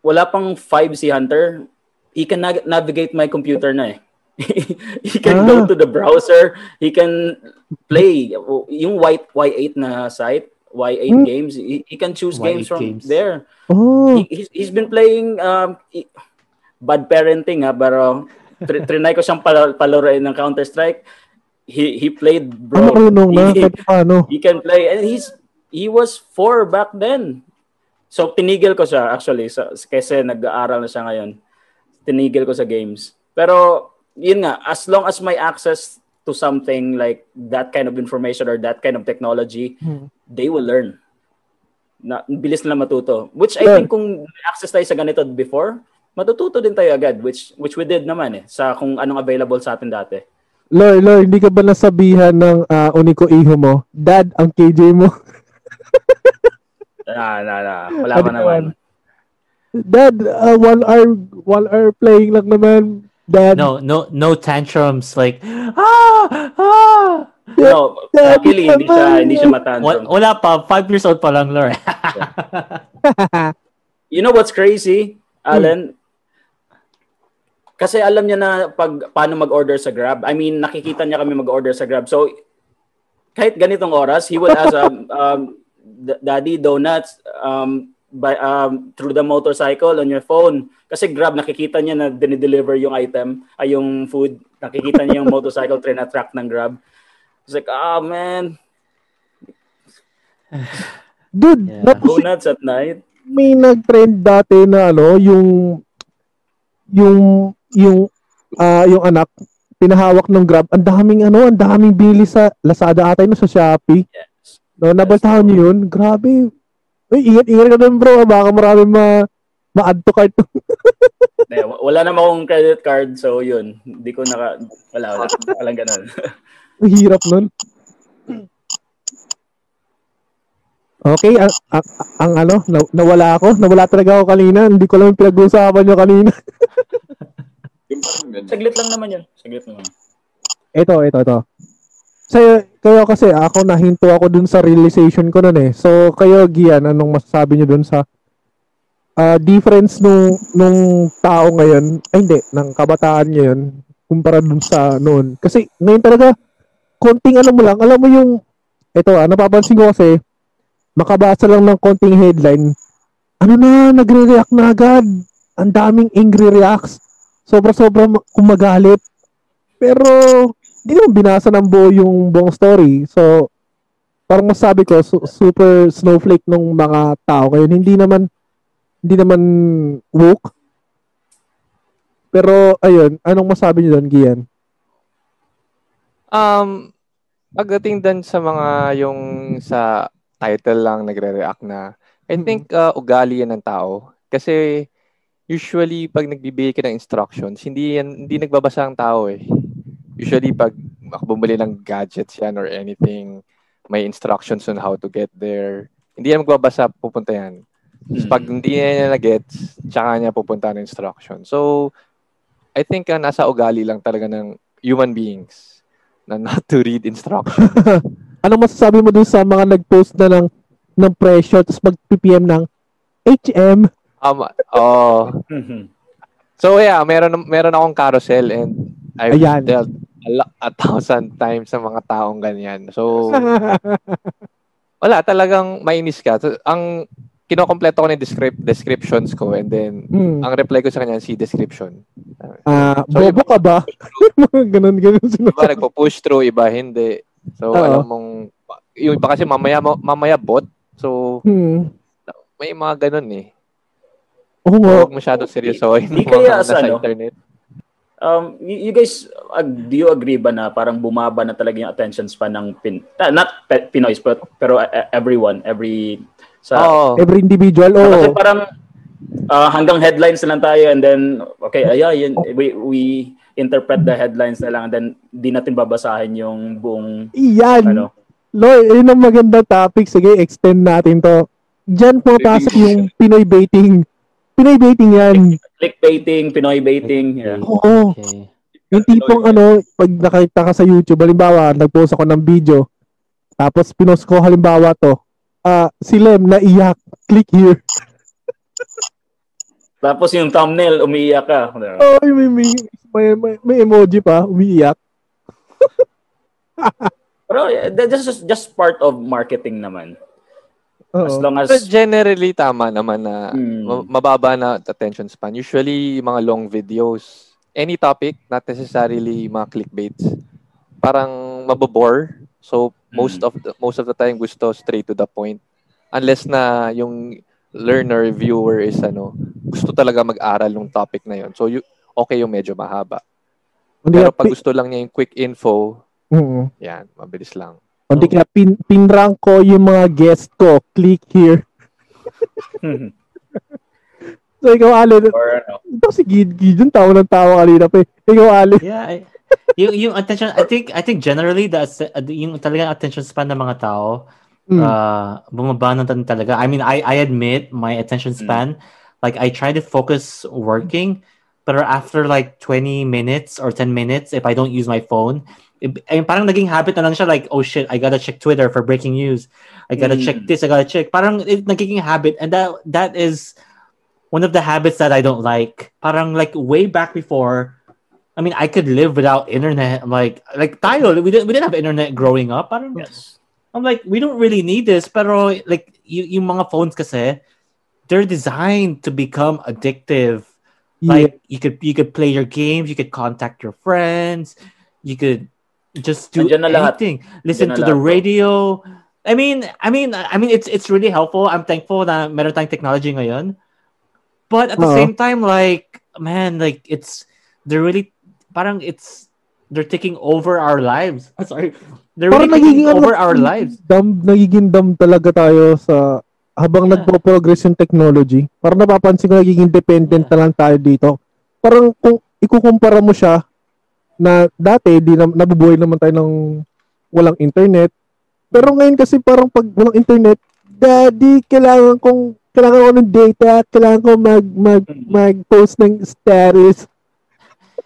wala pang 5 si Hunter. He can na- navigate my computer na eh. He can ah. go to the browser. He can play yung white Y8 na site, Y8 hmm. games. He, he can choose games from games. there. Oh. He, he's, he's been playing um, bad parenting ha, pero tr- trinay ko siyang pal- palaroin ng Counter-Strike. He he played bro. Marunong na, he, paano? He can play and he's he was four back then. So tinigil ko siya actually so, kasi nag-aaral na siya ngayon. Tinigil ko sa games. Pero yun nga, as long as may access to something like that kind of information or that kind of technology, hmm. they will learn. Na, bilis na matuto. Which I yeah. think kung access tayo sa ganito before, matututo din tayo agad, which which we did naman eh, sa kung anong available sa atin dati. Loy, Loy, hindi ka ba nasabihan ng uh, uniko iho mo, Dad, ang KJ mo? na, na, na. Wala ano naman. Dad, uh, one hour, one hour playing lang naman. Dad. No, no, no tantrums like ah ah. No, luckily hindi siya hindi siya matantrum. Wala pa, five years old pa lang, Lore. you know what's crazy, Alan? Hmm. Kasi alam niya na pag paano mag-order sa Grab. I mean, nakikita niya kami mag-order sa Grab. So kahit ganitong oras, he will ask um, um Daddy donuts um by um through the motorcycle on your phone kasi Grab nakikita niya na dinideliver yung item ay yung food. Nakikita niya yung motorcycle train na track ng Grab. It's like ah oh, man. Dude yeah. donuts at night. may nag-trend dati na ano yung yung yung uh, yung anak pinahawak ng Grab. Ang daming ano ang daming bili sa Lazada ata no sa Shopee. Yes. no nabaltahan niyo yun? Grabe. Uy, ingat-ingat ka dun bro. Baka marami ma ma-add to cart. wala naman akong credit card. So, yun. Hindi ko naka... Wala, wala. Walang ganun. Hirap nun. Okay, ang, ang, ang ano, na, nawala ako. Nawala talaga ako kanina. Hindi ko lang pinag-uusapan nyo kanina. Saglit lang naman yun. Saglit naman. Ito, ito, ito. Sa, kayo kasi ako nahinto ako dun sa realization ko nun eh. So kayo Gian, anong masasabi niyo dun sa uh, difference nung nung tao ngayon, ay hindi, ng kabataan ngayon kumpara dun sa noon. Kasi ngayon talaga konting ano mo lang, alam mo yung ito, ah, napapansin ko kasi makabasa lang ng konting headline, ano na, nagre-react na agad. Ang daming angry reacts. Sobra-sobra kumagalit. Pero hindi naman binasa ng buo yung buong story. So, parang masabi ko, su- super snowflake nung mga tao. Kaya hindi naman, hindi naman woke. Pero, ayun, anong masabi niyo doon, Gian? Um, pagdating din sa mga yung sa title lang nagre-react na, I think uh, ugali yan ng tao. Kasi usually pag nagbibigay ka ng instructions, hindi yan hindi nagbabasa ang tao eh usually pag bumili ng gadgets yan or anything, may instructions on how to get there. Hindi yan magbabasa, pupunta yan. Mm pag hindi niya na-gets, tsaka niya pupunta ng instruction. So, I think uh, nasa ugali lang talaga ng human beings na not to read instructions. Anong masasabi mo dun sa mga nag-post na ng, ng presyo tapos mag-PPM ng HM? Um, oh. so yeah, meron meron akong carousel and I've Ayan. dealt a, a thousand times sa mga taong ganyan. So, wala, talagang mainis ka. So, ang kinokompleto ko ng descript, descriptions ko and then hmm. ang reply ko sa kanya si description. Ah, uh, so, bobo ka ba? ganun ganun sinasabi. Iba nagpo-push through, iba hindi. So Uh-oh. alam mong yung iba kasi mamaya mamaya bot. So hmm. may mga ganun eh. Oo nga. Huwag masyado seryoso. Hindi kaya sa ano, internet. Um, you, you guys, uh, do you agree ba na parang bumaba na talaga yung attention span ng Pin, uh, not pe- Pinoys, but, pero uh, everyone, every, sa, oh. every individual, oh. Kasi parang, uh, hanggang headlines na lang tayo and then, okay, ayan, yun, we, we interpret the headlines na lang and then di natin babasahin yung buong, Iyan. ano. Loy, yun ang maganda topic. Sige, extend natin to. Diyan pumapasok yung Pinoy baiting. Pinoy baiting yan. Clickbaiting, Pinoy baiting. Yeah. Oo. Okay. Yung tipong ano, pag nakita ka sa YouTube, halimbawa, nag-post ako ng video, tapos pinost ko halimbawa to, uh, si Lem naiyak, click here. tapos yung thumbnail, umiiyak ka. Oh, may, may may, may, may emoji pa, umiiyak. Pero yeah, that's just, just part of marketing naman. Uh-oh. As long as... But generally, tama naman na hmm. mababa na attention span. Usually, mga long videos, any topic, not necessarily mga clickbaits, parang mabobore. So, most hmm. of the, most of the time, gusto straight to the point. Unless na yung learner, viewer is ano, gusto talaga mag-aral ng topic na yon. So, you, okay yung medyo mahaba. Pero pag gusto lang niya yung quick info, mm-hmm. yan, mabilis lang. Hindi kaya pin, pinrank ko yung mga guest ko. Click here. so, ikaw, Alin. Or, ano. Ito si Gid Gid, yung tawa ng tawa kanina pa. Ikaw, Alin. Yeah, I, yung, yung attention, I think, I think generally, the, yung talagang attention span ng mga tao, mm. uh, bumaba na talaga. I mean, I, I admit my attention hmm. span, mm. like, I try to focus working, but after like 20 minutes or 10 minutes, if I don't use my phone, ay, parang naging habit na lang siya like, oh shit, I gotta check Twitter for breaking news. I gotta mm. check this, I gotta check. Parang it, nagiging habit. And that that is one of the habits that I don't like. Parang like way back before, I mean, I could live without internet. I'm like, like tayo, we didn't, we didn't have internet growing up. Parang, yes. I'm like, we don't really need this. Pero like, you yung mga phones kasi, they're designed to become addictive. Yeah. Like you could you could play your games, you could contact your friends, you could just do anything. Listen to the radio. I mean, I mean, I mean, it's it's really helpful. I'm thankful that meron tayong technology ngayon. But at the uh-huh. same time, like, man, like, it's, they're really, parang it's, they're taking over our lives. Sorry. They're parang really taking over ano, our lives. Dam, nagiging dam talaga tayo sa, habang yeah. nagpo-progress yung technology. Parang napapansin ko nagiging dependent yeah. na lang tayo dito. Parang kung ikukumpara mo siya na dati di na, nabubuhay naman tayo ng walang internet. Pero ngayon kasi parang pag walang internet, daddy, kailangan kong kailangan ko ng data, kailangan ko mag mag mag-post ng status.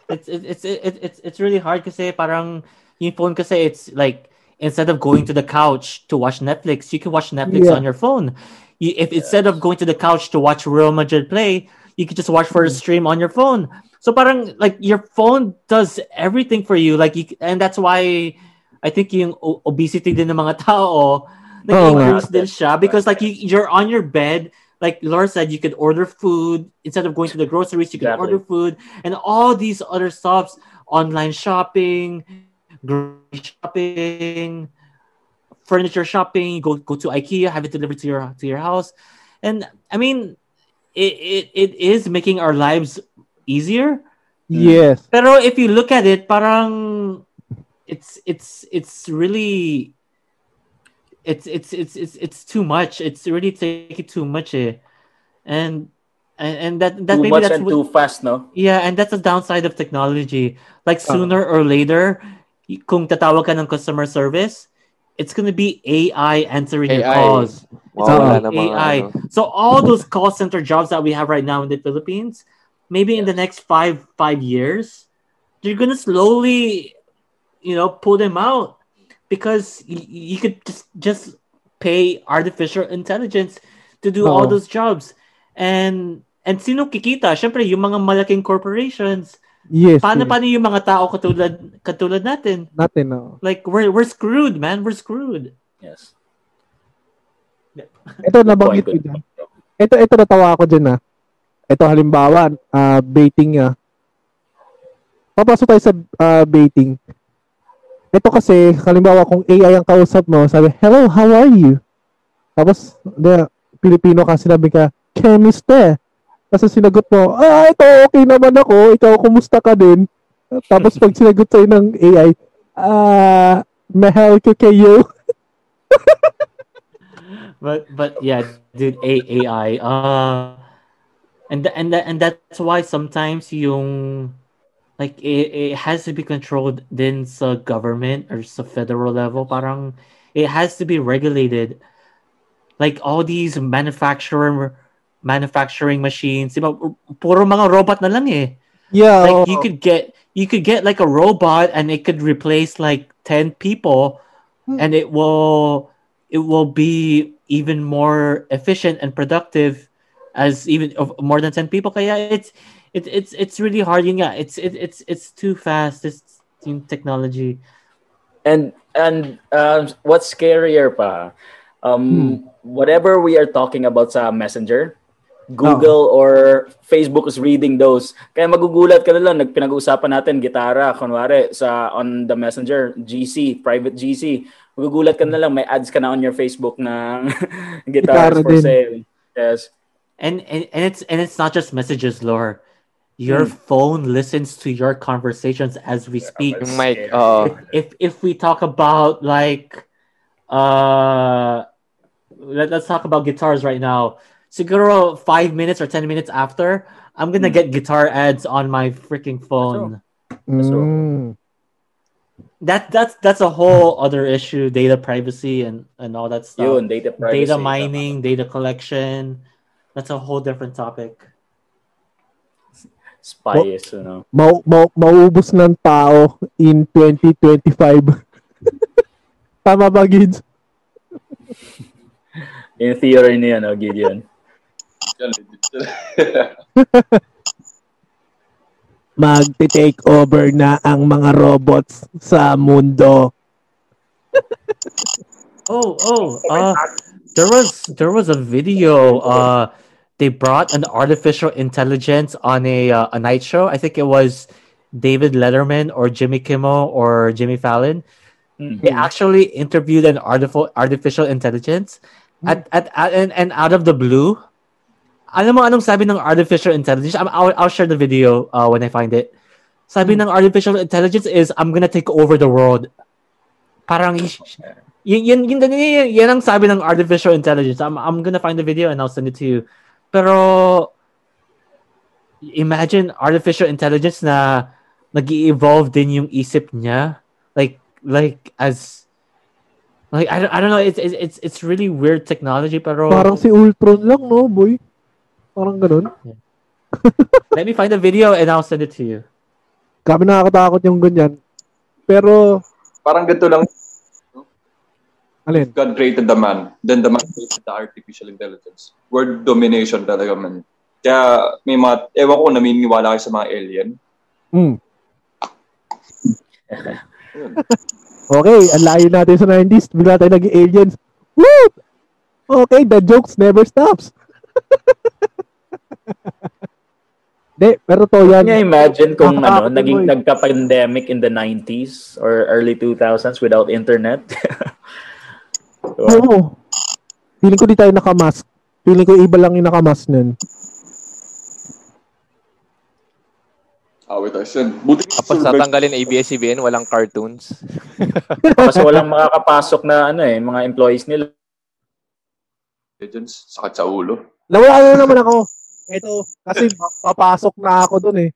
It's it's it's it's it's really hard kasi parang yung phone kasi it's like instead of going to the couch to watch Netflix, you can watch Netflix yeah. on your phone. You, if yes. instead of going to the couch to watch Real Madrid play, you can just watch for a mm. stream on your phone. So parang like your phone does everything for you like you, and that's why I think yung obesity din ng mga tao nag-increase oh, din siya because like you, you're on your bed like Laura said, you could order food instead of going to the groceries. You could exactly. order food and all these other stuffs, online shopping, grocery shopping, furniture shopping. You go go to IKEA, have it delivered to your to your house, and I mean, it it, it is making our lives easier. Yes. Pero if you look at it, parang it's it's it's really it's it's it's it's it's too much. It's really taking too much eh. And and, and that that too maybe much that's and what, too fast, no? Yeah, and that's the downside of technology. Like uh-huh. sooner uh. or later, kung tatawag ka ng customer service, it's gonna be AI answering AI. your calls. Wow, it's gonna be AI. So all those call center jobs that we have right now in the Philippines, maybe in the next five five years, you're gonna slowly, you know, pull them out because y- you could just just pay artificial intelligence to do oh. all those jobs, and and sino kikita? Syempre, yung mga malaking corporations. Yes. Paano yes. paano yung mga tao katulad katulad natin? Natin, no. Like we're we're screwed, man. We're screwed. Yes. Ito nabanggit ko dyan. Ito ito natawa ako diyan ah ito halimbawa, uh, baiting uh, papasok tayo sa uh, baiting. Ito kasi, halimbawa kung AI ang kausap mo, sabi, hello, how are you? Tapos, the Pilipino ka, sinabi ka, chemist eh. Tapos sinagot mo, ah, ito, okay naman ako, ikaw, kumusta ka din? Tapos pag sinagot sa'yo ng AI, ah, mahal ko kayo. but, but yeah, dude, AI, uh, and and and that's why sometimes yung like it, it has to be controlled then sa government or sa federal level. Parang it has to be regulated. Like all these manufacturer manufacturing machines diba puro mga robot na lang eh. Yeah like you could get you could get like a robot and it could replace like 10 people hmm. and it will it will be even more efficient and productive as even of more than 10 people. Kaya it's it, it's it's really hard. Yeah, it's it, it's it's too fast. This technology. And and uh, what's scarier pa? Um, hmm. whatever we are talking about sa Messenger, Google oh. or Facebook is reading those. Kaya magugulat ka na lang, nagpinag-uusapan natin gitara, kunwari sa on the Messenger, GC, private GC. Magugulat ka na lang, may ads ka na on your Facebook na guitars for din. sale. Yes. And, and and it's and it's not just messages, Lore. Your hmm. phone listens to your conversations as we speak. Mike, uh, if, if if we talk about like, uh, let, let's talk about guitars right now. Siguro five minutes or ten minutes after, I'm gonna mm. get guitar ads on my freaking phone. Mm. That that's that's a whole other issue. Data privacy and and all that stuff. and data privacy. Data mining, data collection. That's a whole different topic. Spies, you know. Mau, mau, maubos ng tao in 2025. Tama ba, Gids? Yung theory niya, no, Gideon? Magte-take over na ang mga robots sa mundo. oh, oh, uh, there was there was a video uh they brought an artificial intelligence on a uh, a night show. I think it was David Letterman or Jimmy Kimmel or Jimmy Fallon. Mm-hmm. They actually interviewed an artificial artificial intelligence mm-hmm. at, at, at and, and out of the blue. Alam mo anong sabi ng artificial intelligence? I'll, I'll share the video uh, when I find it. Sabi mm-hmm. ng artificial intelligence is I'm gonna take over the world. Parang yun, yun, yun, yun, yun ang sabi ng artificial intelligence. I'm, I'm gonna find the video and I'll send it to you. Pero imagine artificial intelligence na nag-evolve din yung isip niya. Like like as like I don't, I don't know it's it's it's really weird technology pero parang si Ultron lang no boy. Parang ganun. Yeah. Let me find the video and I'll send it to you. Grabe nakakatakot yung ganyan. Pero parang ganito lang Alin? God created the man, then the man created the artificial intelligence. Word domination talaga man. Kaya may mga, ewan ko naminiwala kayo sa mga alien. Hmm. okay, ang layo natin sa 90s. Bigla tayo naging aliens. Woo! Okay, the jokes never stops. De, pero to yan. Can you imagine kung ano, naging nagka-pandemic in the 90s or early 2000s without internet? Diba? Oo. Feeling ko di tayo nakamask. Feeling ko iba lang yung nakamask nun. Awit ah, tayo. Buti Tapos natanggalin ABS-CBN, walang cartoons. Kasi walang makakapasok na ano eh, mga employees nila. Legends, sakit sa ulo. Nawala na naman ako. Ito, kasi papasok na ako dun eh.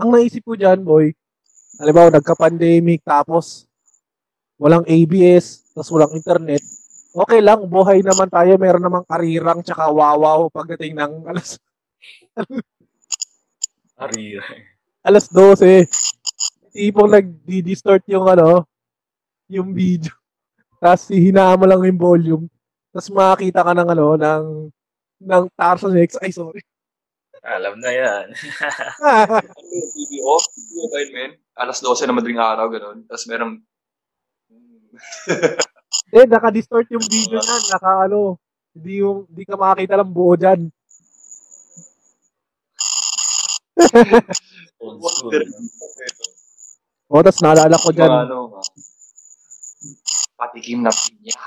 Ang naisip ko dyan, boy, halimbawa, nagka-pandemic, tapos walang ABS, tapos walang internet, okay lang, buhay naman tayo, meron namang karirang tsaka wawaw pagdating ng alas Karirang. alas 12. Tipong nag-distort yung ano, yung video. Tapos hihinaan mo lang yung volume. Tapos makakita ka ng ano, ng ng Tarzan X. Ay, sorry. Alam na yan. TV off, mobile man. Alas 12 na madaling araw, ganun. Tapos merong... Eh, naka-distort yung video niyan. Naka ano, hindi yung, hindi ka makakita lang buo dyan. o, oh, tapos naalala ko dyan. Ano, patikim na pinya.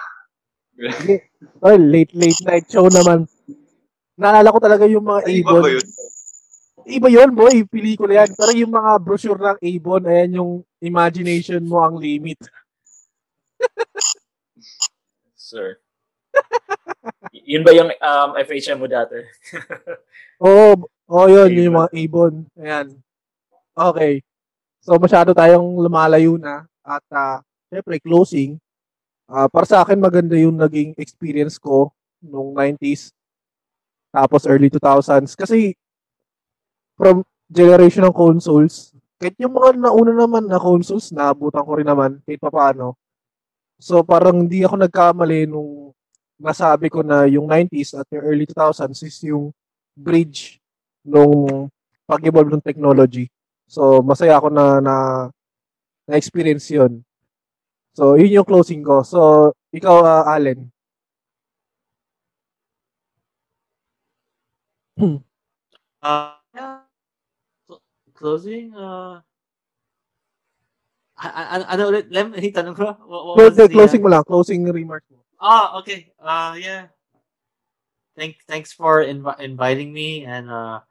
oh, late, late night show naman. Naalala ko talaga yung mga Avon. Iba ba yun? Iba yun, boy. Pelikula yan. Pero yung mga brochure ng Avon, ayan yung imagination mo ang limit. Sir. yun ba yung um, FHM mo dati? Oo, oh, oh, yun, yun yung mga ibon. Ayan. Okay. So, masyado tayong lumalayo na. At, uh, syempre, closing. Uh, para sa akin, maganda yung naging experience ko nung 90s. Tapos early 2000s. Kasi, from generation ng consoles, kahit yung mga nauna naman na consoles, naabutan ko rin naman kahit pa paano. So parang hindi ako nagkamali nung nasabi ko na yung 90s at yung early 2000s is yung bridge nung pag-evolve ng technology. So, masaya ako na na na-experience 'yon. So, yun yung closing ko. So, ikaw, uh, Allen. uh, closing, uh, ano ulit? Lem, tanong ko? What, what closing the, mo lang, closing remark mo. Ah, okay. Uh, yeah. Thank, thanks for inv- inviting me and uh,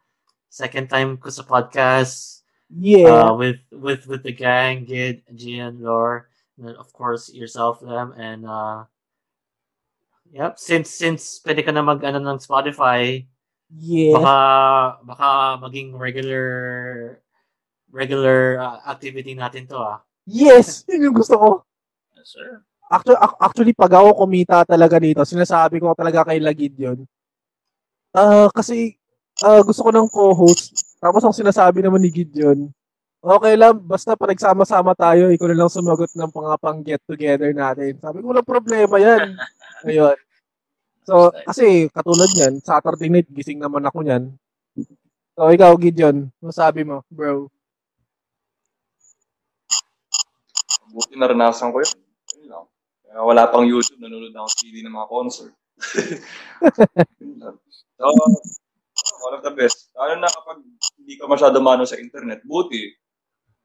second time ko sa podcast. Yeah. Uh, with with with the gang, Gid, Gian, Lore, and of course yourself, them, and uh, yep. Since since pwede ka na mag ano ng Spotify, yeah. baka baka maging regular regular uh, activity natin to ah. Yes, yun yung gusto ko. Yes, sir. Actually, actually, pag ako kumita talaga dito, sinasabi ko talaga kay Lagid yun. Uh, kasi uh, gusto ko ng co-host. Tapos ang sinasabi naman ni Gideon, okay lang, basta pa nagsama-sama tayo, ikaw na lang sumagot ng mga pang get together natin. Sabi ko, walang problema yan. Ayun. So, kasi katulad yan, Saturday night, gising naman ako niyan. So, ikaw, Gideon, masabi mo, bro? Buti naranasan ko yun. yun lang. Uh, wala pang YouTube, nanonood ako CD ng mga concert. so, one of the best. Lalo na kapag hindi ka masyado mano sa internet, buti.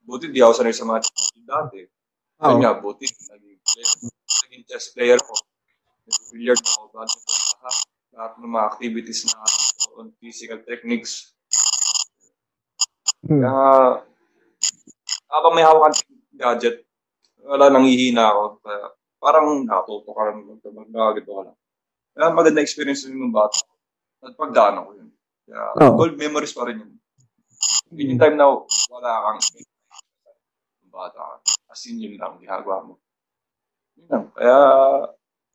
Buti di ako sanay sa mga chess dati. Oh. Kanya, buti. Naging, naging chess player ko. Billiard ako. Lahat, lahat ng mga activities na on physical techniques. Hmm. Kaya, habang may hawak gadget, wala nang hihina ako. Kaya, parang natuto ka lang mag-ganito ka lang. Kaya maganda experience din ng bata. At pagdaan ako yun. Kaya oh. gold memories pa rin yun. Yun yung time na wala kang bata ka. As in yun lang, ginagawa mo. Yun lang. Kaya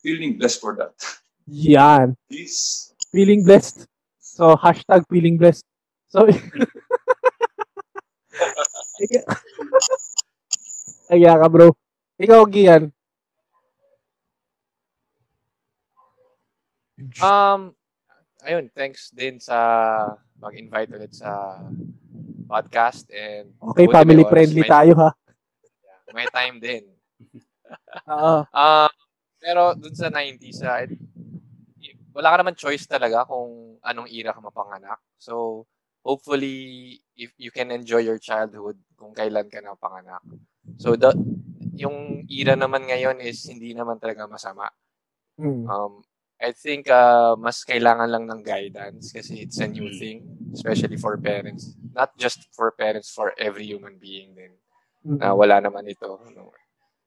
feeling blessed for that. Yan. Peace. Feeling blessed. So, hashtag feeling blessed. So, Kaya ka bro. Ikaw, Gian. Um, ayun, thanks din sa mag-invite ulit sa podcast and Okay, family friendly may, tayo ha. May time din. Oo. uh, pero dun sa 90s, uh, wala ka naman choice talaga kung anong era ka mapanganak. So, hopefully, if you can enjoy your childhood kung kailan ka napanganak. So, the, yung era naman ngayon is hindi naman talaga masama. Mm. Um, I think uh, mas kailangan lang ng guidance kasi it's a new mm. thing, especially for parents. Not just for parents, for every human being din. Mm-hmm. Na wala naman ito no,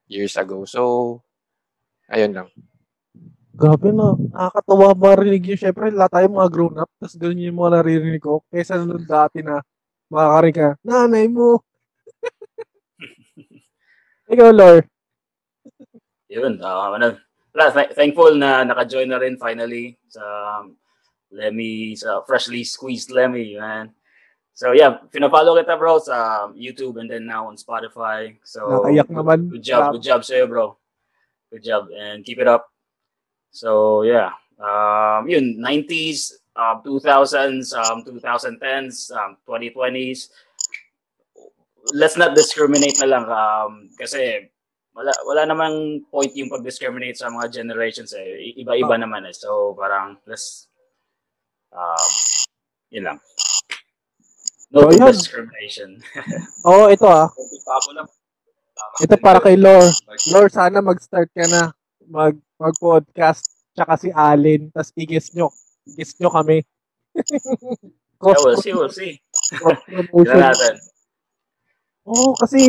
years ago. So, ayun lang. Grabe na, nakakatawa marinig yun. Siyempre, lahat tayo mga grown-up, tapos ganun yung mga naririnig ko. Kesa nung dati na makakaring ka, nanay mo. Ikaw, Lor. Yun, uh, ano, wala, th- thankful na naka-join na rin finally sa um, Lemmy, sa freshly squeezed Lemmy, man. So yeah, pina-follow kita bro sa YouTube and then now on Spotify. So Nakayak naman. Good job, good job sa'yo bro. Good job and keep it up. So yeah, um, yun, 90s, um, 2000s, um, 2010s, um, 2020s. Let's not discriminate na lang um, kasi wala wala namang point yung pag-discriminate sa mga generations eh. Iba-iba oh. naman eh. So parang let's um yun lang. No oh, discrimination. oh, ito ah. Ito para kay Lore. Lore, sana mag-start ka na mag mag-podcast tsaka si Allen tapos i-guess nyo. Guess nyo kami. yeah, we'll see, we'll see. natin. Oo, oh, kasi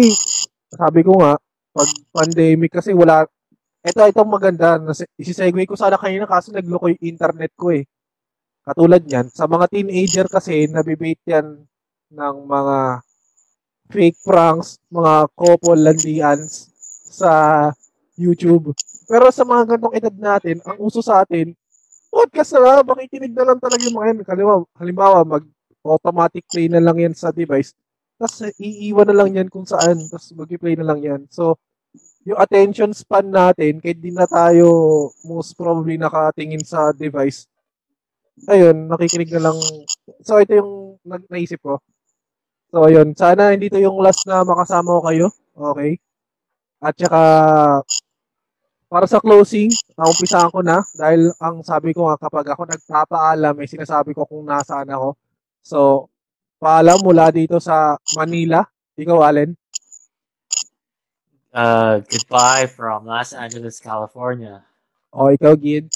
sabi ko nga, pag pandemic kasi wala ito itong maganda isi-segue ko sana kanina kasi nagloko yung internet ko eh. Katulad niyan, sa mga teenager kasi nabibait yan ng mga fake pranks, mga couple landians sa YouTube. Pero sa mga ganitong edad natin, ang uso sa atin, podcast na lang, makikinig na lang talaga yung mga yan. Halimbawa, halimbawa mag-automatic play na lang yan sa device. Tapos iiwan na lang yan kung saan. Tapos mag-play na lang yan. So, yung attention span natin, kahit di na tayo most probably nakatingin sa device, ayun, nakikinig na lang. So, ito yung naisip ko. So, yun. Sana hindi to yung last na makasama ko kayo. Okay? At saka, para sa closing, naumpisahan ko na dahil ang sabi ko nga kapag ako nagpapaalam, may sinasabi ko kung nasaan ako. So, paalam mula dito sa Manila. Ikaw, Allen. Uh, goodbye from Los Angeles, California. O, ikaw, Gid.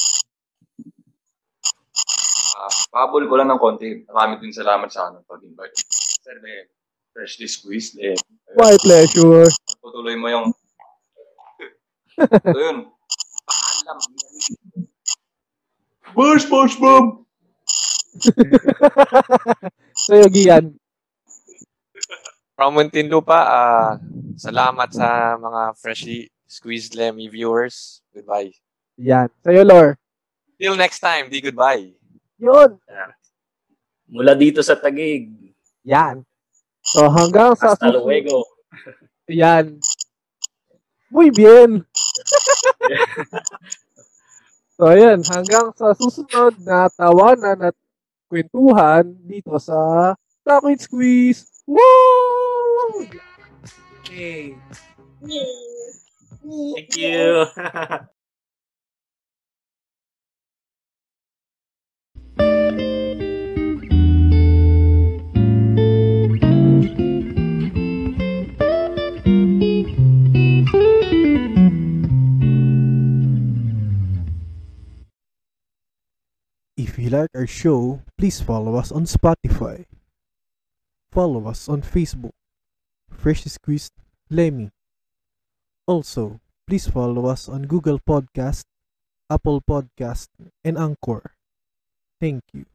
Uh, pabol ko lang ng konti. Marami din salamat sa ano pag-invite. Sir, may freshly squeezed. Eh. My pleasure. Tutuloy mo yung... so yun. Paalam. Push, push, boom! Sa'yo, Gian. From Muntinlupa, uh, salamat sa mga freshly squeezed Lemmy viewers. Goodbye. Yan. Sa'yo, Lor. Till next time, di goodbye. Yun. Mula dito sa Tagig. Yan. So, hanggang sa... Hasta luego. Yan. Muy bien. so, ayan. Hanggang sa susunod na tawanan at kwentuhan dito sa Talking Squeeze. Woo! Okay. Thank you. If you like our show, please follow us on Spotify. Follow us on Facebook. Fresh Squeezed Lemmy. Also, please follow us on Google Podcast, Apple Podcast, and Anchor. Thank you.